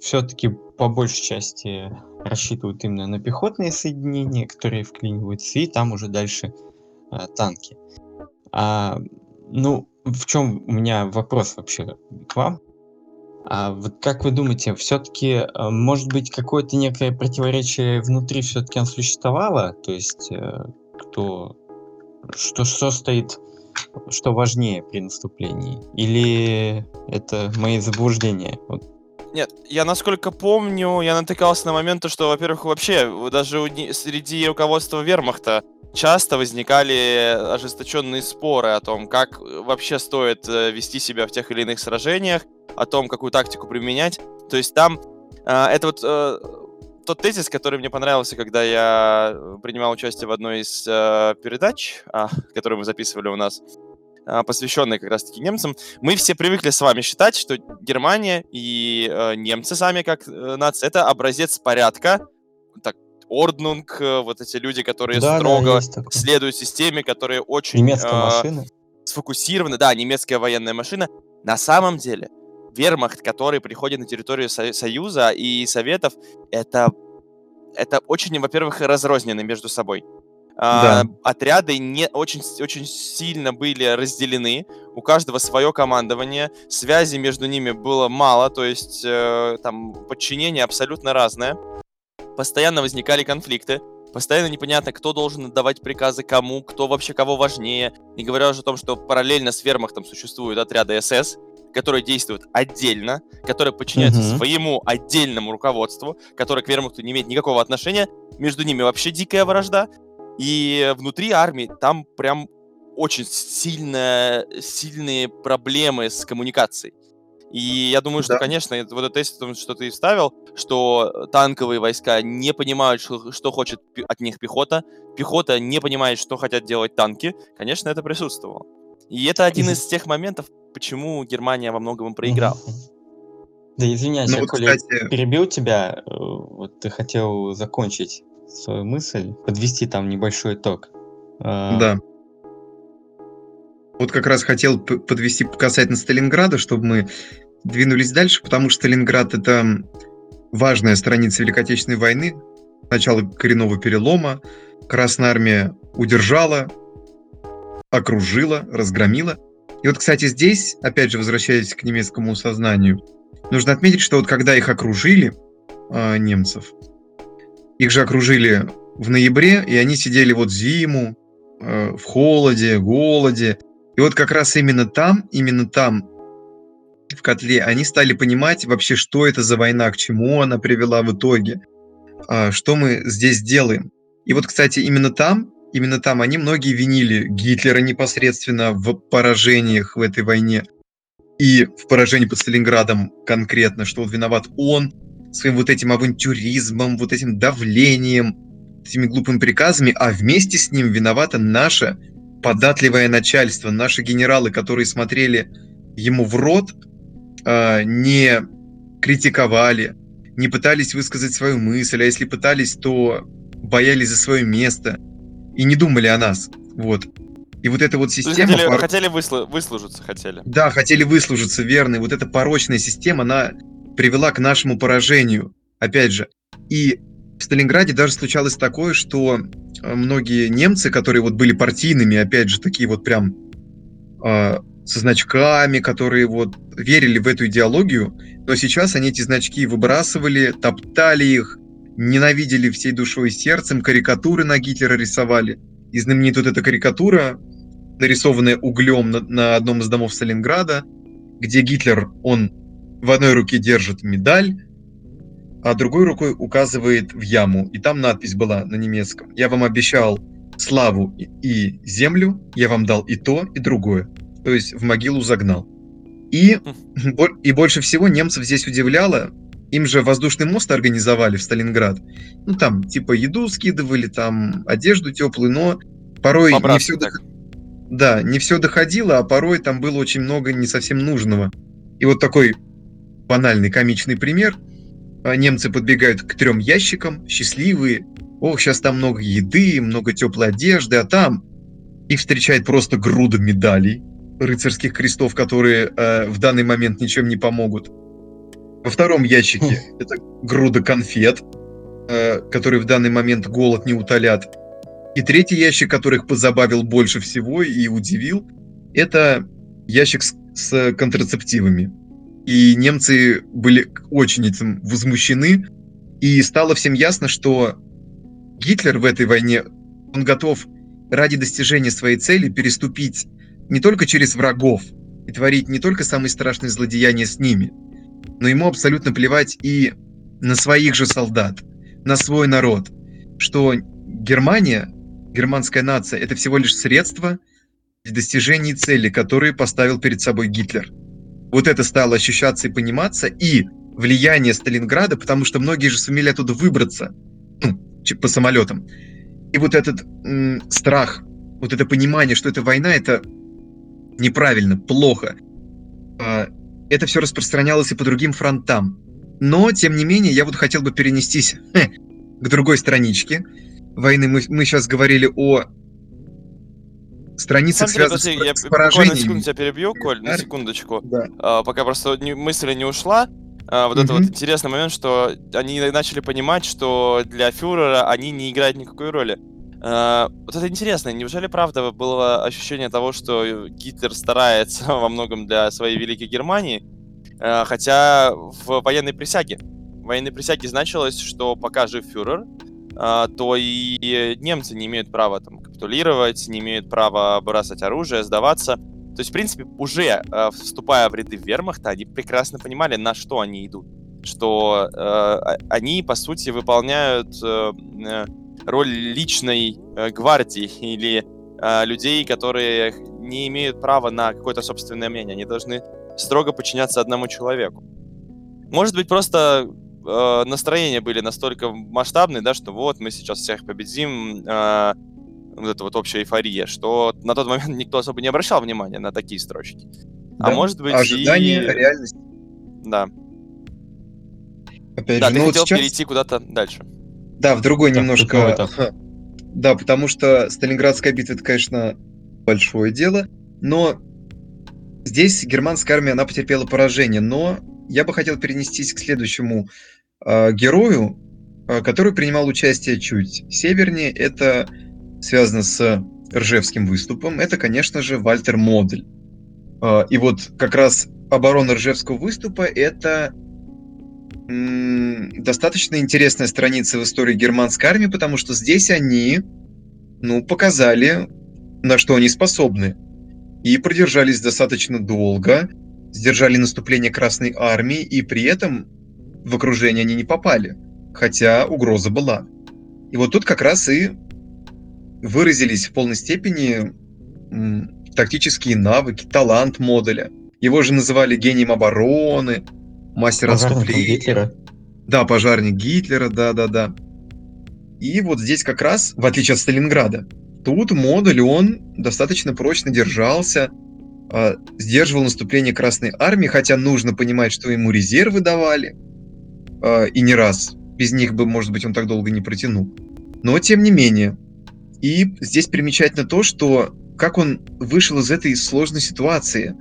все-таки по большей части рассчитывают именно на пехотные соединения, которые вклиниваются, и там уже дальше э, танки. А, ну, в чем у меня вопрос вообще к вам? А вот как вы думаете, все-таки может быть какое-то некое противоречие внутри все-таки оно существовало? То есть э, кто что, что стоит, что важнее при наступлении? Или это мои заблуждения? Вот Нет, я насколько помню, я натыкался на моменты, что, во-первых, вообще даже у среди руководства вермахта часто возникали ожесточенные споры о том, как э, вообще стоит э, вести себя в тех или иных сражениях, о том, какую тактику применять. То есть там а, это вот э, тот тезис, который мне понравился, когда я э, принимал участие в одной из э, передач, а, которую мы записывали у нас, а, посвященной как раз-таки немцам, мы все привыкли с вами считать, что Германия и э, немцы сами как э, нация это образец порядка, так Орднунг, э, вот эти люди, которые Да, да, строго такое. следуют системе, которые очень немецкая э, машина. сфокусированы, да, немецкая военная машина. На самом деле вермахт, который приходит на территорию Со- Союза и Советов, это это очень, во-первых, разрознены между собой. А, Да. Отряды не очень, очень сильно были разделены, у каждого свое командование, связи между ними было мало, то есть э, там подчинение абсолютно разное. Постоянно возникали конфликты, постоянно непонятно, кто должен отдавать приказы кому, кто вообще кого важнее. Не говоря уже о том, что параллельно с вермахтом существуют отряды СС, которые действуют отдельно, которые подчиняются Мгм. своему отдельному руководству, которое к вермахту не имеет никакого отношения. Между ними вообще дикая вражда. И внутри армии там прям очень сильно, сильные проблемы с коммуникацией. И я думаю, что, Да. конечно, это- вот это тезис, что ты вставил, что танковые войска не понимают, что, что хочет от них пехота, пехота не понимает, что хотят делать танки, конечно, это присутствовало. И это один Из- тех моментов, почему Германия во многом проиграла. Да извиняюсь, Ну я, вот, Коля, кстати- перебил тебя. э, Вот ты хотел закончить свою мысль, подвести там небольшой итог. А, Да. Вот как раз хотел подвести касательно Сталинграда, чтобы мы двинулись дальше, потому что Сталинград это важная страница Великой Отечественной войны, начало коренного перелома. Красная армия удержала, окружила, разгромила. И вот, кстати, здесь, опять же, возвращаясь к немецкому сознанию, нужно отметить, что вот когда их окружили, а, немцев, их же окружили в ноябре, и они сидели вот зиму, э, в холоде, голоде. И вот как раз именно там, именно там, в котле, они стали понимать вообще, что это за война, к чему она привела в итоге, а, что мы здесь делаем. И вот, кстати, именно там, именно там они многие винили Гитлера непосредственно в поражениях в этой войне. И в поражении под Сталинградом конкретно, что вот виноват он, своим вот этим авантюризмом, вот этим давлением, этими глупыми приказами, а вместе с ним виновато наше податливое начальство, наши генералы, которые смотрели ему в рот, э, не критиковали, не пытались высказать свою мысль, а если пытались, то боялись за свое место и не думали о нас. Вот. И вот эта вот система... Хотели, пор... хотели выслу... выслужиться, хотели. Да, хотели выслужиться, верно. И вот эта порочная система, она привела к нашему поражению, опять же. И в Сталинграде даже случалось такое, что э, многие немцы, которые вот были партийными, опять же, такие вот прям э, со значками, которые вот верили в эту идеологию, но сейчас они эти значки выбрасывали, топтали их, ненавидели всей душой и сердцем, карикатуры на Гитлера рисовали. И знаменитая вот эта карикатура, нарисованная углем на, на одном из домов Сталинграда, где Гитлер, он в одной руке держит медаль, а другой рукой указывает в яму. И там надпись была на немецком. «Я вам обещал славу и, землю, я вам дал и то, и другое». То есть в могилу загнал. И, и больше всего немцев здесь удивляло, им же воздушный мост организовали в Сталинград. Ну, там, типа, еду скидывали, там, одежду теплую, но порой Обратно не все... Так. Да, не все доходило, а порой там было очень много не совсем нужного. И вот такой банальный комичный пример. А, немцы подбегают к трем ящикам, счастливые. Ох, сейчас там много еды, много теплой одежды, а там их встречает просто груда медалей, рыцарских крестов, которые э, в данный момент ничем не помогут. Во втором ящике это груда конфет, э, которые в данный момент голод не утолят. И третий ящик, который их позабавил больше всего и удивил, это ящик с, с контрацептивами. И немцы были очень этим возмущены, и стало всем ясно, что Гитлер в этой войне, он готов ради достижения своей цели переступить не только через врагов и творить не только самые страшные злодеяния с ними, но ему абсолютно плевать и на своих же солдат, на свой народ, что Германия, германская нация, это всего лишь средство для достижения цели, которые поставил перед собой Гитлер. Вот это стало ощущаться и пониматься, и влияние Сталинграда, потому что многие же сумели оттуда выбраться ну, по самолетам. И вот этот м, страх, вот это понимание, что эта война, это неправильно, плохо. А, это все распространялось и по другим фронтам. Но, тем не менее, я вот хотел бы перенестись хе, к другой страничке войны. Мы, мы сейчас говорили о страницах, связанных с, я с поражениями. на секунду тебя перебью, Коль, на секундочку. Да. А, пока просто не, мысль не ушла. А, вот mm-hmm. это вот интересный момент, что они начали понимать, что для фюрера они не играют никакой роли. Uh, вот это интересно, неужели правда было ощущение того, что Гитлер старается во многом для своей великой Германии, uh, хотя в военной присяге, в военной присяге значилось, что пока жив фюрер, uh, то и немцы не имеют права там капитулировать, не имеют права бросать оружие, сдаваться. То есть, в принципе, уже вступая в ряды вермахта, они прекрасно понимали, на что они идут, что они, по сути, выполняют роль личной э, гвардии или э, людей, которые не имеют права на какое-то собственное мнение. Они должны строго подчиняться одному человеку. Может быть, просто э, настроения были настолько масштабные, да, что вот мы сейчас всех победим, э, вот эта вот общая эйфория, что на тот момент никто особо не обращал внимания на такие строчки. А да, а может быть ожидание, и... реальность. Да. Опять да, же, ты ну хотел вот сейчас... перейти куда-то дальше. Да, в другой да, немножко... Да, потому что Сталинградская битва, это, конечно, большое дело, но здесь германская армия, она потерпела поражение, но я бы хотел перенестись к следующему э, герою, э, который принимал участие чуть севернее. Это связано с Ржевским выступом. Это, конечно же, Вальтер Модель. Э, и вот как раз оборона Ржевского выступа – это достаточно интересная страница в истории германской армии, потому что здесь они, ну, показали, на что они способны. И продержались достаточно долго, сдержали наступление Красной Армии, и при этом в окружение они не попали, хотя угроза была. И вот тут как раз и выразились в полной степени тактические навыки, талант модуля. Его же называли гением обороны, мастер отступления. Да, пожарник Гитлера, да-да-да. И вот здесь как раз, в отличие от Сталинграда, тут модуль, он достаточно прочно держался, э, сдерживал наступление Красной Армии, хотя нужно понимать, что ему резервы давали, э, и не раз. Без них бы, может быть, он так долго не протянул. Но, тем не менее. И здесь примечательно то, что как он вышел из этой сложной ситуации.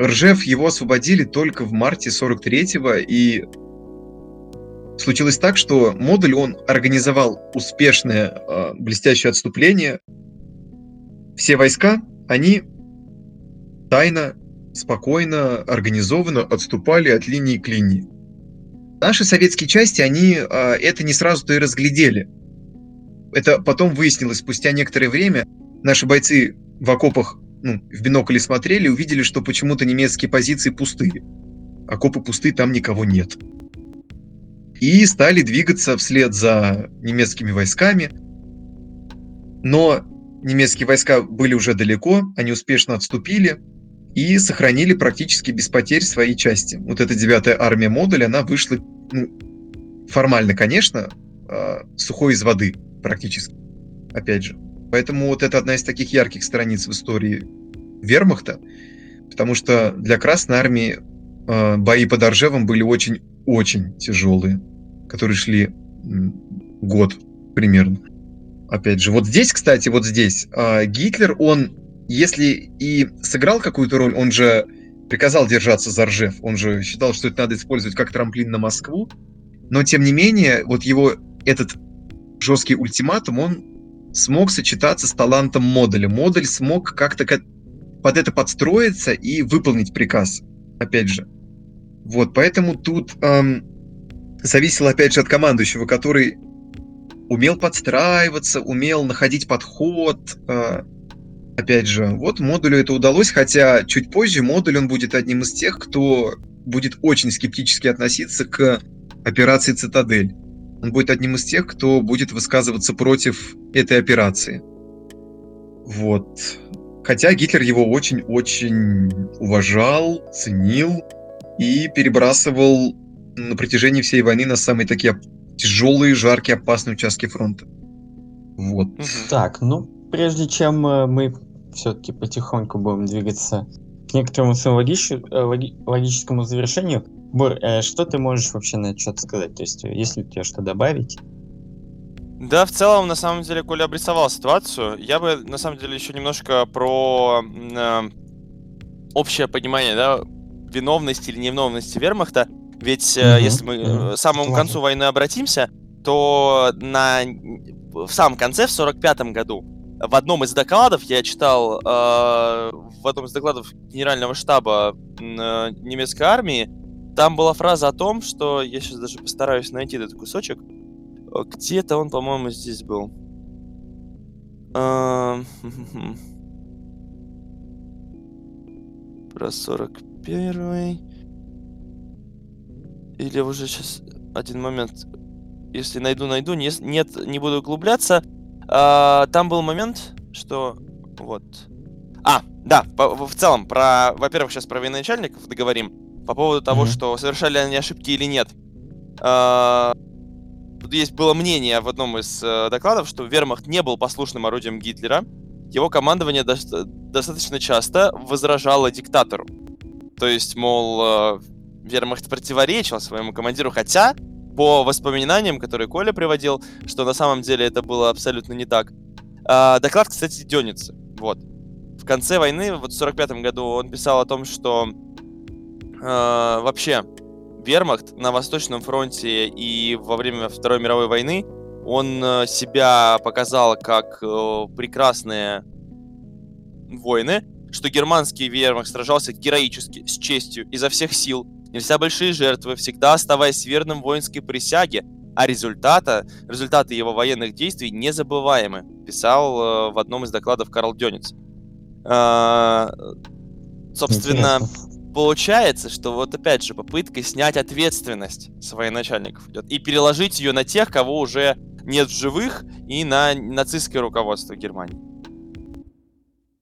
Ржев его освободили только в марте 43-го, и случилось так, что модуль он организовал успешное, э, блестящее отступление. Все войска, они тайно, спокойно, организованно отступали от линии к линии. Наши советские части, они э, это не сразу-то и разглядели. Это потом выяснилось спустя некоторое время. Наши бойцы в окопах ну, в бинокле смотрели, увидели, что почему-то немецкие позиции пустые. Окопы пустые, там никого нет и стали двигаться вслед за немецкими войсками. Но немецкие войска были уже далеко, они успешно отступили и сохранили практически без потерь свои части. Вот эта девятая армия модуля, она вышла, ну, формально, конечно, а, сухой из воды практически, опять же. Поэтому вот это одна из таких ярких страниц в истории вермахта, потому что для Красной Армии а, бои под Оржевом были очень-очень тяжелые которые шли год примерно. Опять же, вот здесь, кстати, вот здесь э, Гитлер, он, если и сыграл какую-то роль, он же приказал держаться за Ржев, он же считал, что это надо использовать как трамплин на Москву, но тем не менее, вот его этот жесткий ультиматум, он смог сочетаться с талантом модуля. Модуль смог как-то под это подстроиться и выполнить приказ, опять же. Вот, поэтому тут эм, зависело опять же от командующего, который умел подстраиваться, умел находить подход. Э, опять же, вот модулю это удалось, хотя чуть позже модуль он будет одним из тех, кто будет очень скептически относиться к операции «Цитадель». Он будет одним из тех, кто будет высказываться против этой операции. Вот. Хотя Гитлер его очень-очень уважал, ценил и перебрасывал на протяжении всей войны на самые такие тяжелые, жаркие, опасные участки фронта. Вот. Так, ну, прежде чем э, мы все-таки потихоньку будем двигаться к некоторому. Э, логи... логическому завершению, Бур, э, что ты можешь вообще на этот счет сказать? То есть, если у тебя что добавить? Да, в целом, на самом деле, Коля обрисовал ситуацию. Я бы, на самом деле, еще немножко про э, общее понимание, да, виновности или невиновности вермахта ведь угу, если мы угу. к самому Ладно. концу войны обратимся, то на... в самом конце, в 45-м году, в одном из докладов, я читал э, в одном из докладов Генерального штаба э, немецкой армии, там была фраза о том, что... Я сейчас даже постараюсь найти этот кусочек. Где-то он, по-моему, здесь был. Э, про 41-й. Или уже сейчас один момент. Если найду, найду. Не, нет, не буду углубляться. А, там был момент, что... Вот. А, да, в целом, про... Во-первых, сейчас про военачальников договорим. По поводу того, mm-hmm. что совершали они ошибки или нет. А, тут есть было мнение в одном из э, докладов, что вермахт не был послушным орудием Гитлера. Его командование до- достаточно часто возражало диктатору. То есть, мол, э, вермахт противоречил своему командиру, хотя по воспоминаниям, которые Коля приводил, что на самом деле это было абсолютно не так. А, доклад, кстати, Дёницы. Вот. В конце войны, вот в 45 году, он писал о том, что вообще вермахт на Восточном фронте и во время Второй мировой войны он э, себя показал как э, прекрасные воины, что германский вермахт сражался героически, с честью, изо всех сил, Нельзя большие жертвы, всегда оставаясь верным воинской присяге, а результата, результаты его военных действий незабываемы, писал э, в одном из докладов Карл Дёниц. Э, собственно. Получается, что вот опять же попытка снять ответственность с военачальников идет и переложить ее на тех, кого уже нет в живых, и на нацистское руководство Германии.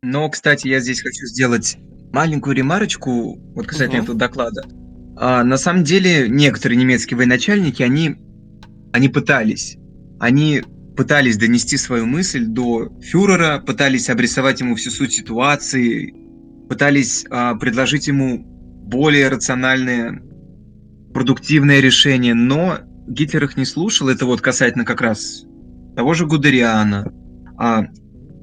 Но, кстати, я здесь хочу сделать маленькую ремарочку вот касательно угу. этого доклада. а, на самом деле некоторые немецкие военачальники, они, они пытались. Они пытались донести свою мысль до фюрера, пытались обрисовать ему всю суть ситуации, пытались а, предложить ему более рациональное, продуктивное решение, но Гитлер их не слушал. Это вот касательно как раз того же Гудериана, а,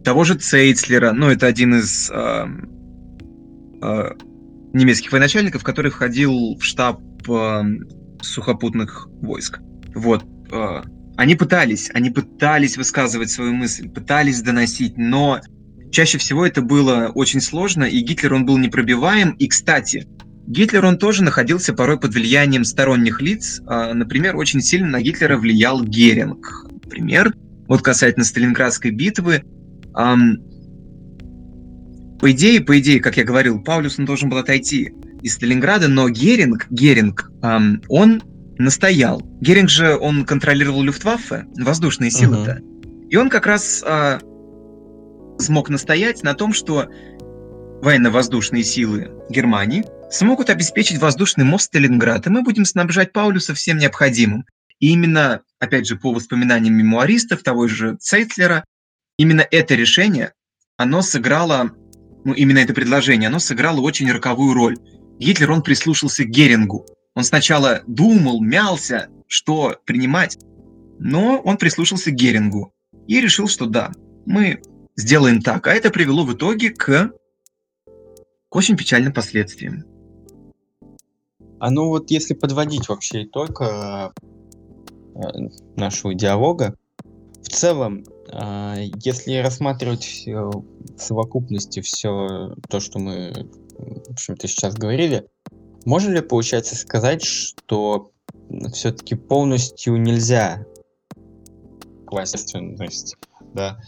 того же Цейцлера, ну, это один из а, а, немецких военачальников, который входил в штаб а, сухопутных войск. Вот. А, они пытались, они пытались высказывать свою мысль, пытались доносить, но чаще всего это было очень сложно, и Гитлер, он был непробиваем. И, кстати, Гитлер, он тоже находился порой под влиянием сторонних лиц. А, например, очень сильно на Гитлера влиял Геринг. Например, вот касательно Сталинградской битвы, по идее, по идее, как я говорил, Паулюс он должен был отойти из Сталинграда, но Геринг, Геринг, эм, он настоял. Геринг же, он контролировал Люфтваффе, воздушные силы-то. Uh-huh. И он как раз э, смог настоять на том, что военно-воздушные силы Германии смогут обеспечить воздушный мост Сталинград, и мы будем снабжать Паулюса всем необходимым. И именно, опять же, по воспоминаниям мемуаристов, того же Цейтлера, именно это решение, оно сыграло ну, именно это предложение, оно сыграло очень роковую роль. Гитлер, он прислушался к Герингу. Он сначала думал, мялся, что принимать, но он прислушался к Герингу и решил, что да, мы сделаем так. А это привело в итоге к, к очень печальным последствиям. А ну вот если подводить вообще итог э, нашего диалога, в целом а, если рассматривать в совокупности все то, что мы, в общем-то, сейчас говорили, можно ли, получается, сказать, что все-таки полностью нельзя класть да,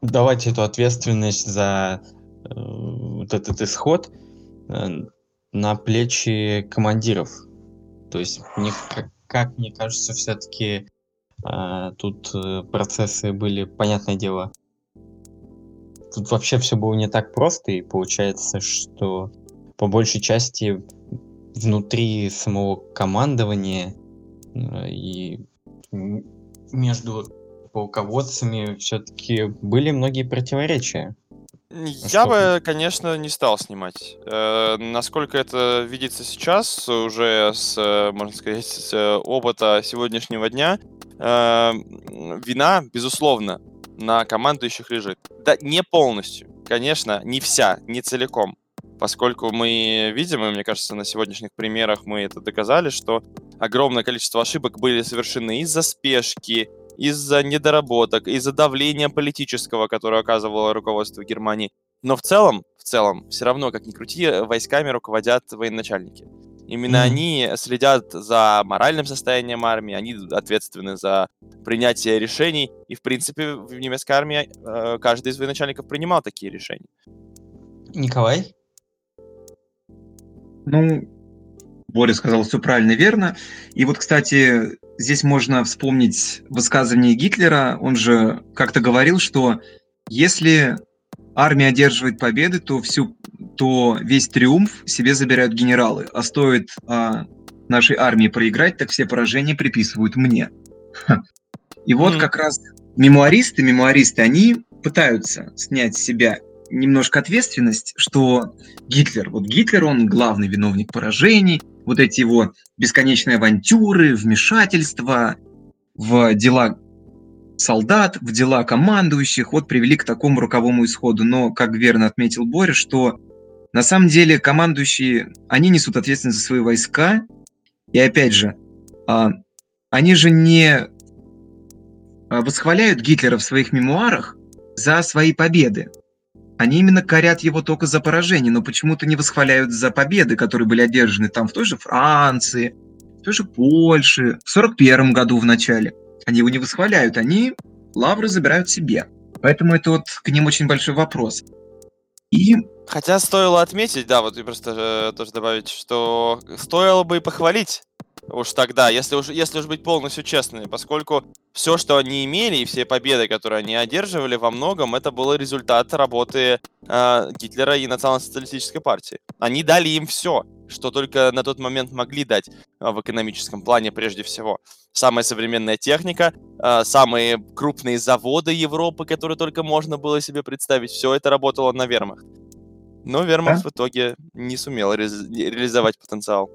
давать эту ответственность за э, вот этот исход э, на плечи командиров. То есть, мне, как, мне кажется, все-таки а, тут э, процессы были, понятное дело, тут вообще все было не так просто, и получается, что по большей части внутри самого командования э, и между полководцами все-таки были многие противоречия. Я бы, конечно, не стал снимать. Э, насколько это видится сейчас, уже с, э, можно сказать, с э, опыта сегодняшнего дня, э, вина, безусловно, на командующих лежит. Да, не полностью, конечно, не вся, не целиком. Поскольку мы видим, и мне кажется, на сегодняшних примерах мы это доказали, что огромное количество ошибок были совершены из-за спешки, из-за недоработок, из-за давления политического, которое оказывало руководство Германии. Но в целом, в целом, все равно, как ни крути, войсками руководят военачальники. Именно mm-hmm. они следят за моральным состоянием армии, они ответственны за принятие решений. И, в принципе, в немецкой армии э, каждый из военачальников принимал такие решения. Николай? Ну, Боря сказал все правильно, верно. И вот, кстати, здесь можно вспомнить высказывание Гитлера. Он же как-то говорил, что если армия одерживает победы, то, всю, то весь триумф себе забирают генералы. А стоит а, нашей армии проиграть, так все поражения приписывают мне. И вот mm-hmm. как раз мемуаристы, мемуаристы, они пытаются снять с себя немножко ответственность, что Гитлер, вот Гитлер, он главный виновник поражений, вот эти его бесконечные авантюры, вмешательства в дела солдат, в дела командующих, вот привели к такому роковому исходу. Но, как верно отметил Боря, что на самом деле командующие, они несут ответственность за свои войска, и опять же, а, они же не а, восхваляют Гитлера в своих мемуарах за свои победы. Они именно корят его только за поражение, но почему-то не восхваляют за победы, которые были одержаны там в той же Франции, в той же Польше, в 41 году в начале. Они его не восхваляют, они лавры забирают себе. Поэтому это вот к ним очень большой вопрос. И... Хотя стоило отметить, да, вот и просто э, тоже добавить, что стоило бы и похвалить Уж тогда, если уж, если уж быть полностью честными, поскольку все, что они имели, и все победы, которые они одерживали, во многом это был результат работы э, Гитлера и национал-социалистической партии. Они дали им все, что только на тот момент могли дать э, в экономическом плане прежде всего. Самая современная техника, э, самые крупные заводы Европы, которые только можно было себе представить, все это работало на вермахт. Но вермахт да? в итоге не сумел ре реализовать потенциал.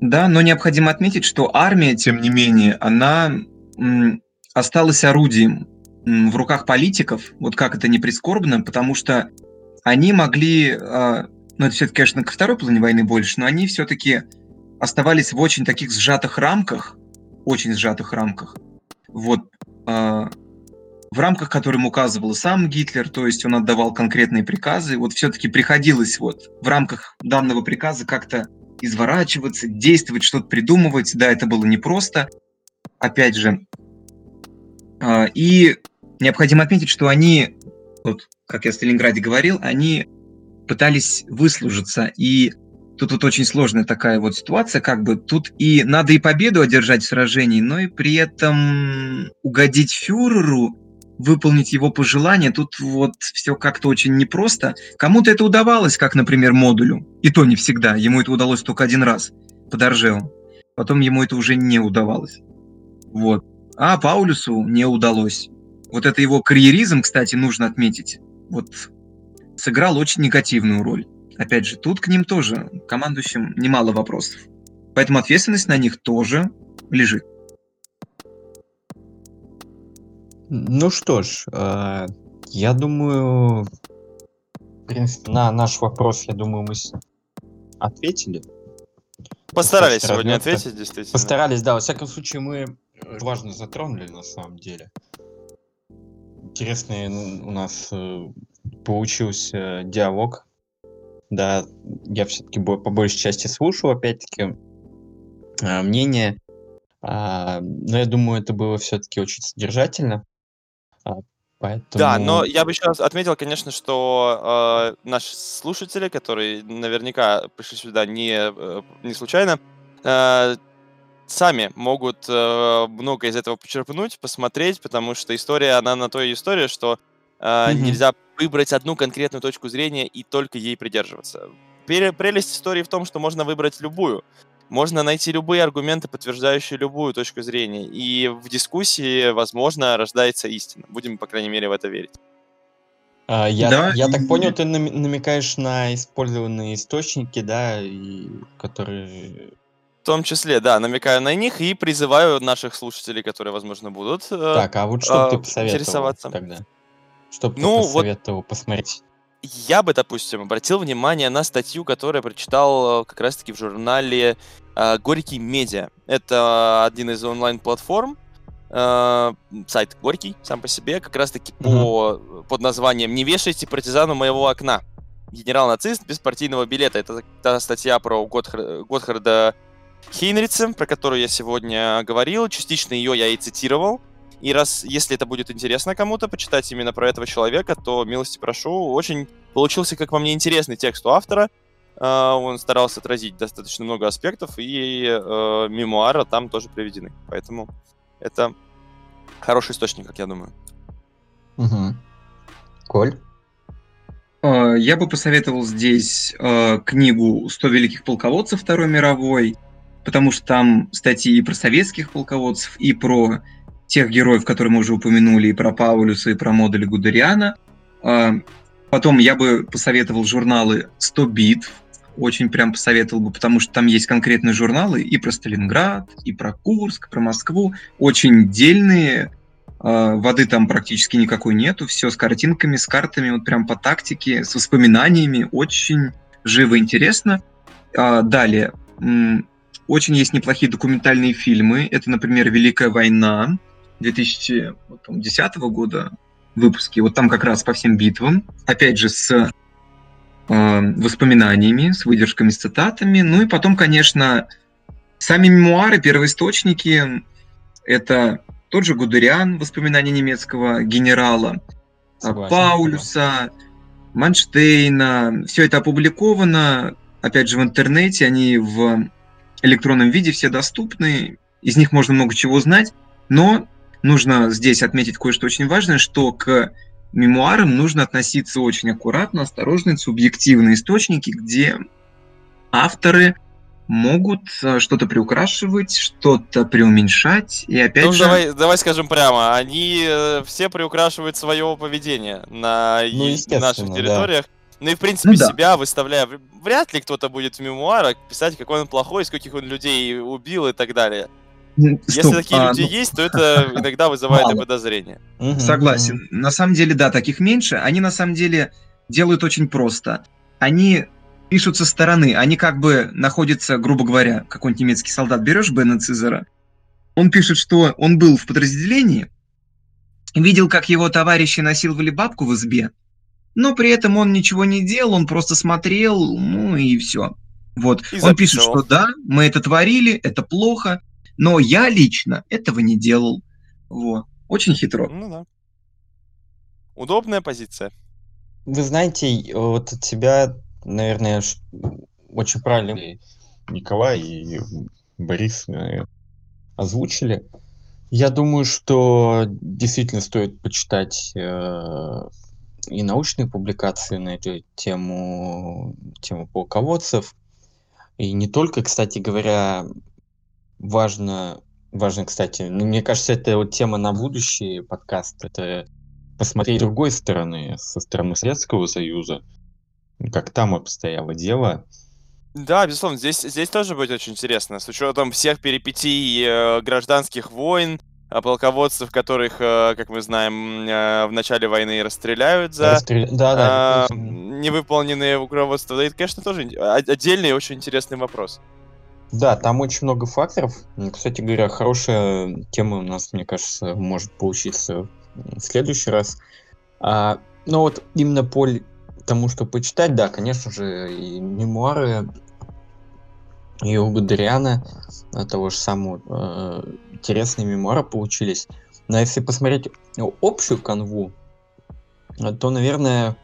Да, но необходимо отметить, что армия, тем не менее, она м, осталась орудием м, в руках политиков, вот как это не прискорбно, потому что они могли, э, ну это все-таки, конечно, ко второй половине войны больше, но они все-таки оставались в очень таких сжатых рамках, очень сжатых рамках, вот, э, в рамках, которым указывал сам Гитлер, то есть он отдавал конкретные приказы, вот все-таки приходилось вот в рамках данного приказа как-то изворачиваться, действовать, что-то придумывать. Да, это было непросто. Опять же. А, и необходимо отметить, что они, вот как я в Сталинграде говорил, они пытались выслужиться. И тут вот очень сложная такая вот ситуация, как бы тут и надо и победу одержать в сражении, но и при этом угодить фюреру, выполнить его пожелания, тут вот все как-то очень непросто. Кому-то это удавалось, как, например, модулю. И то не всегда. Ему это удалось только один раз под Оржевом. Потом ему это уже не удавалось. Вот. А Паулюсу не удалось. Вот это его карьеризм, кстати, нужно отметить. Вот сыграл очень негативную роль. Опять же, тут к ним тоже, командующим, немало вопросов. Поэтому ответственность на них тоже лежит. Ну что ж, э, я думаю, в принципе, на наш вопрос, я думаю, мы ответили. Постарались сегодня ответить, действительно. Постарались, да. Во всяком случае, мы важно затронули на самом деле. Интересный у нас э, получился диалог. Да, я все-таки по большей части слушал, опять-таки, э, мнение. А, но я думаю, это было все-таки очень содержательно. А, да, но я бы еще раз отметил, конечно, что э, наши слушатели, которые наверняка пришли сюда не, э, не случайно, э, сами могут э, много из этого почерпнуть, посмотреть, потому что история, она на то и история, что э, mm-hmm. нельзя выбрать одну конкретную точку зрения и только ей придерживаться. Прелесть истории в том, что можно выбрать любую. Можно найти любые аргументы, подтверждающие любую точку зрения, и в дискуссии, возможно, рождается истина. Будем, по крайней мере, в это верить. А, я, да, я и... так понял, ты намекаешь на использованные источники, да, и которые... В том числе, да, намекаю на них и призываю наших слушателей, которые, возможно, будут э, Так, а вот что э, ты посоветовал тогда? Что бы ну, ты посоветовал вот... посмотреть? я бы, допустим, обратил внимание на статью, которую я прочитал э, как раз-таки в журнале Горький Медиа. Это один из онлайн-платформ, э, сайт Горький сам по себе, как раз-таки mm-hmm. по, под названием «Не вешайте партизану моего окна». Генерал-нацист без партийного билета. Это та статья про Готхар... Готхарда Хейнрица, про которую я сегодня говорил. Частично ее я и цитировал. И раз, если это будет интересно кому-то, почитать именно про этого человека, то милости прошу. Очень получился, как по мне, интересный текст у автора. Uh, он старался отразить достаточно много аспектов, и uh, мемуары там тоже приведены. Поэтому это хороший источник, как я думаю. Угу. Коль? Uh, я бы посоветовал здесь книгу «100 великих полководцев Второй мировой», потому что там статьи и про советских полководцев, и про тех героев, которые мы уже упомянули, и про Паулюса, и про модуля Гудериана. А, потом я бы посоветовал журналы 100 битв, очень прям посоветовал бы, потому что там есть конкретные журналы и про Сталинград, и про Курск, про Москву, очень дельные, а, воды там практически никакой нету, все с картинками, с картами, вот прям по тактике, с воспоминаниями, очень живо интересно. А, далее, очень есть неплохие документальные фильмы, это, например, «Великая война», 2010 года выпуски, вот там как раз по всем битвам, опять же, с воспоминаниями, с выдержками, с цитатами. Ну и потом, конечно, сами мемуары, первоисточники, это тот же Гудериан, воспоминания немецкого генерала, Согласен, Паулюса, да. Манштейна. Все это опубликовано, опять же, в интернете, они в электронном виде, все доступны, из них можно много чего узнать, но нужно здесь отметить кое-что очень важное, что к мемуарам нужно относиться очень аккуратно, осторожно, это субъективные источники, где авторы могут э, что-то приукрашивать, что-то преуменьшать, и опять Ну, же... давай, давай скажем прямо, они э, все приукрашивают свое поведение на Ну, наших да. территориях. Ну и, в принципе, Ну да. себя выставляя. Вряд ли кто-то будет в мемуарах писать, какой он плохой, скольких он людей убил и так далее. Если стоп, такие а, люди ну, есть, то это иногда вызывает и Мало. подозрения. Мгм, Согласен. На самом деле, да, таких меньше. Они на самом деле делают очень просто. Они пишут со стороны. Они как бы находятся, грубо говоря, какой-нибудь немецкий солдат берешь Бена Цизера, он пишет, что он был в подразделении, видел, как его товарищи насиловали бабку в избе, но при этом он ничего не делал, он просто смотрел, ну и все. Вот. И он пишет, что да, мы это творили, это плохо, но я лично этого не делал. Вот. Очень хитро. Ну да. Удобная позиция. Вы знаете, и вот от тебя, наверное, очень правильно Николай и Борис э, озвучили. Я думаю, что действительно стоит почитать э, и научные публикации на эту тему, тему полководцев. И не только, кстати говоря, важно, важно, кстати, ну, мне кажется, это вот тема на будущий подкаст. Это посмотреть с другой стороны, со стороны Советского Союза, как там обстояло дело. Да, безусловно, здесь, здесь тоже будет очень интересно, с учетом всех перипетий э, гражданских войн, а, полководцев, которых, э, как мы знаем, э, в начале войны расстреляют за Расстрел- Да, да. а, невыполненные руководства. Да, это, конечно, тоже отдельный и очень интересный вопрос. Да, там очень много факторов. Кстати говоря, хорошая тема у нас, мне кажется, может получиться в следующий раз. А, ну вот именно по тому, что почитать, да, конечно же, и мемуары и у Гудериана э, того же самого э, интересные мемуары получились. Но если посмотреть общую канву, э, то, наверное,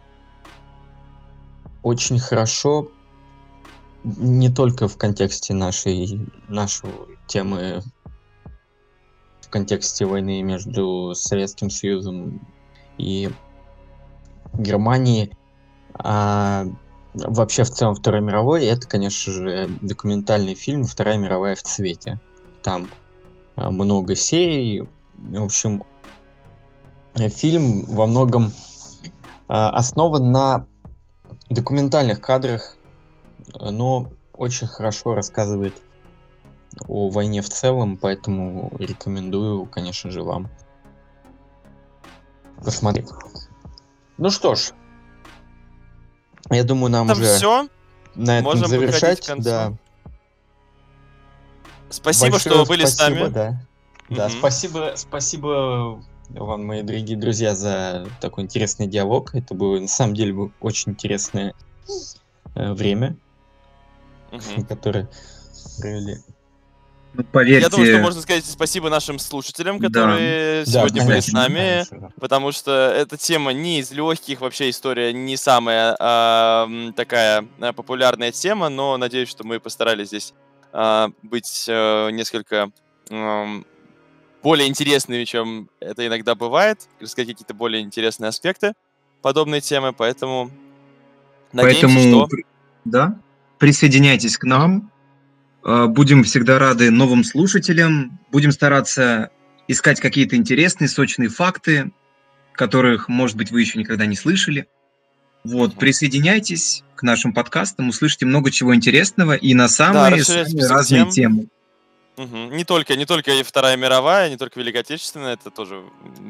очень хорошо не только в контексте нашей, нашей темы, в контексте войны между Советским Союзом и Германией, а вообще в целом Второй мировой, это, конечно же, документальный фильм «Вторая мировая в цвете». Там а, много серий, в общем, фильм во многом а, основан на документальных кадрах но очень хорошо рассказывает о войне в целом, поэтому рекомендую, конечно же, вам посмотреть. Ну что ж, я думаю, нам Там уже все. на этом можем подходить к завершать. концу. Да. Спасибо, Большое что были спасибо, с нами. Да, да Мгм. спасибо, спасибо вам, мои дорогие друзья, за такой интересный диалог. Это было, на самом деле, было очень интересное э, время, Мгм. которое провели. Ну, поверьте, Я думаю, что можно сказать спасибо нашим слушателям, Да. которые Да, сегодня были с нами. конечно, да. Потому что эта тема не из легких, вообще история не самая а, такая а, популярная тема, но надеюсь, что мы постарались здесь а, быть а, несколько ам, более интересными, чем это иногда бывает, рассказать какие-то более интересные аспекты подобной темы, поэтому надеемся, Поэтому, что... да, присоединяйтесь к нам. Э, Будем всегда рады новым слушателям. Будем стараться искать какие-то интересные, сочные факты, которых, может быть, вы еще никогда не слышали. Вот, присоединяйтесь к нашим подкастам, услышите много чего интересного и на самые, список разные тем. темы. Мгм. Не только, не только и Вторая мировая, не только Великая Отечественная, это тоже,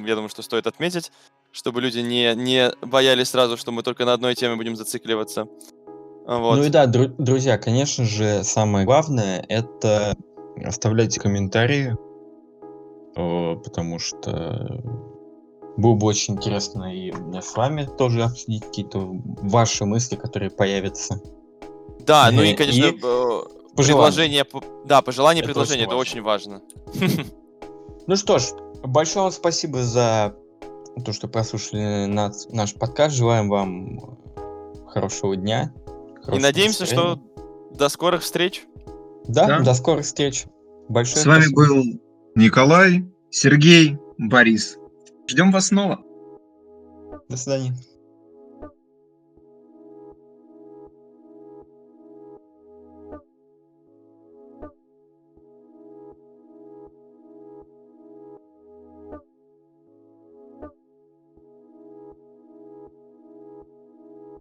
я думаю, что стоит отметить, чтобы люди не, не боялись сразу, что мы только на одной теме будем зацикливаться. Вот. Ну и да, дру- друзья, конечно же, самое главное это оставляйте комментарии, э, потому что было бы очень интересно и мне с вами тоже обсудить какие-то ваши мысли, которые появятся. Да, ну и, и- конечно, и э, предложение, да, пожелание, Это предложение, это очень очень важно. Ну что ж, большое вам спасибо за то, что прослушали нас- наш подкаст. Желаем вам хорошего дня. И надеемся, настроения. что до скорых встреч. Да, Да. до скорых встреч. Большое С вами спасибо. был Николай, Сергей, Борис. Ждем вас снова. До свидания.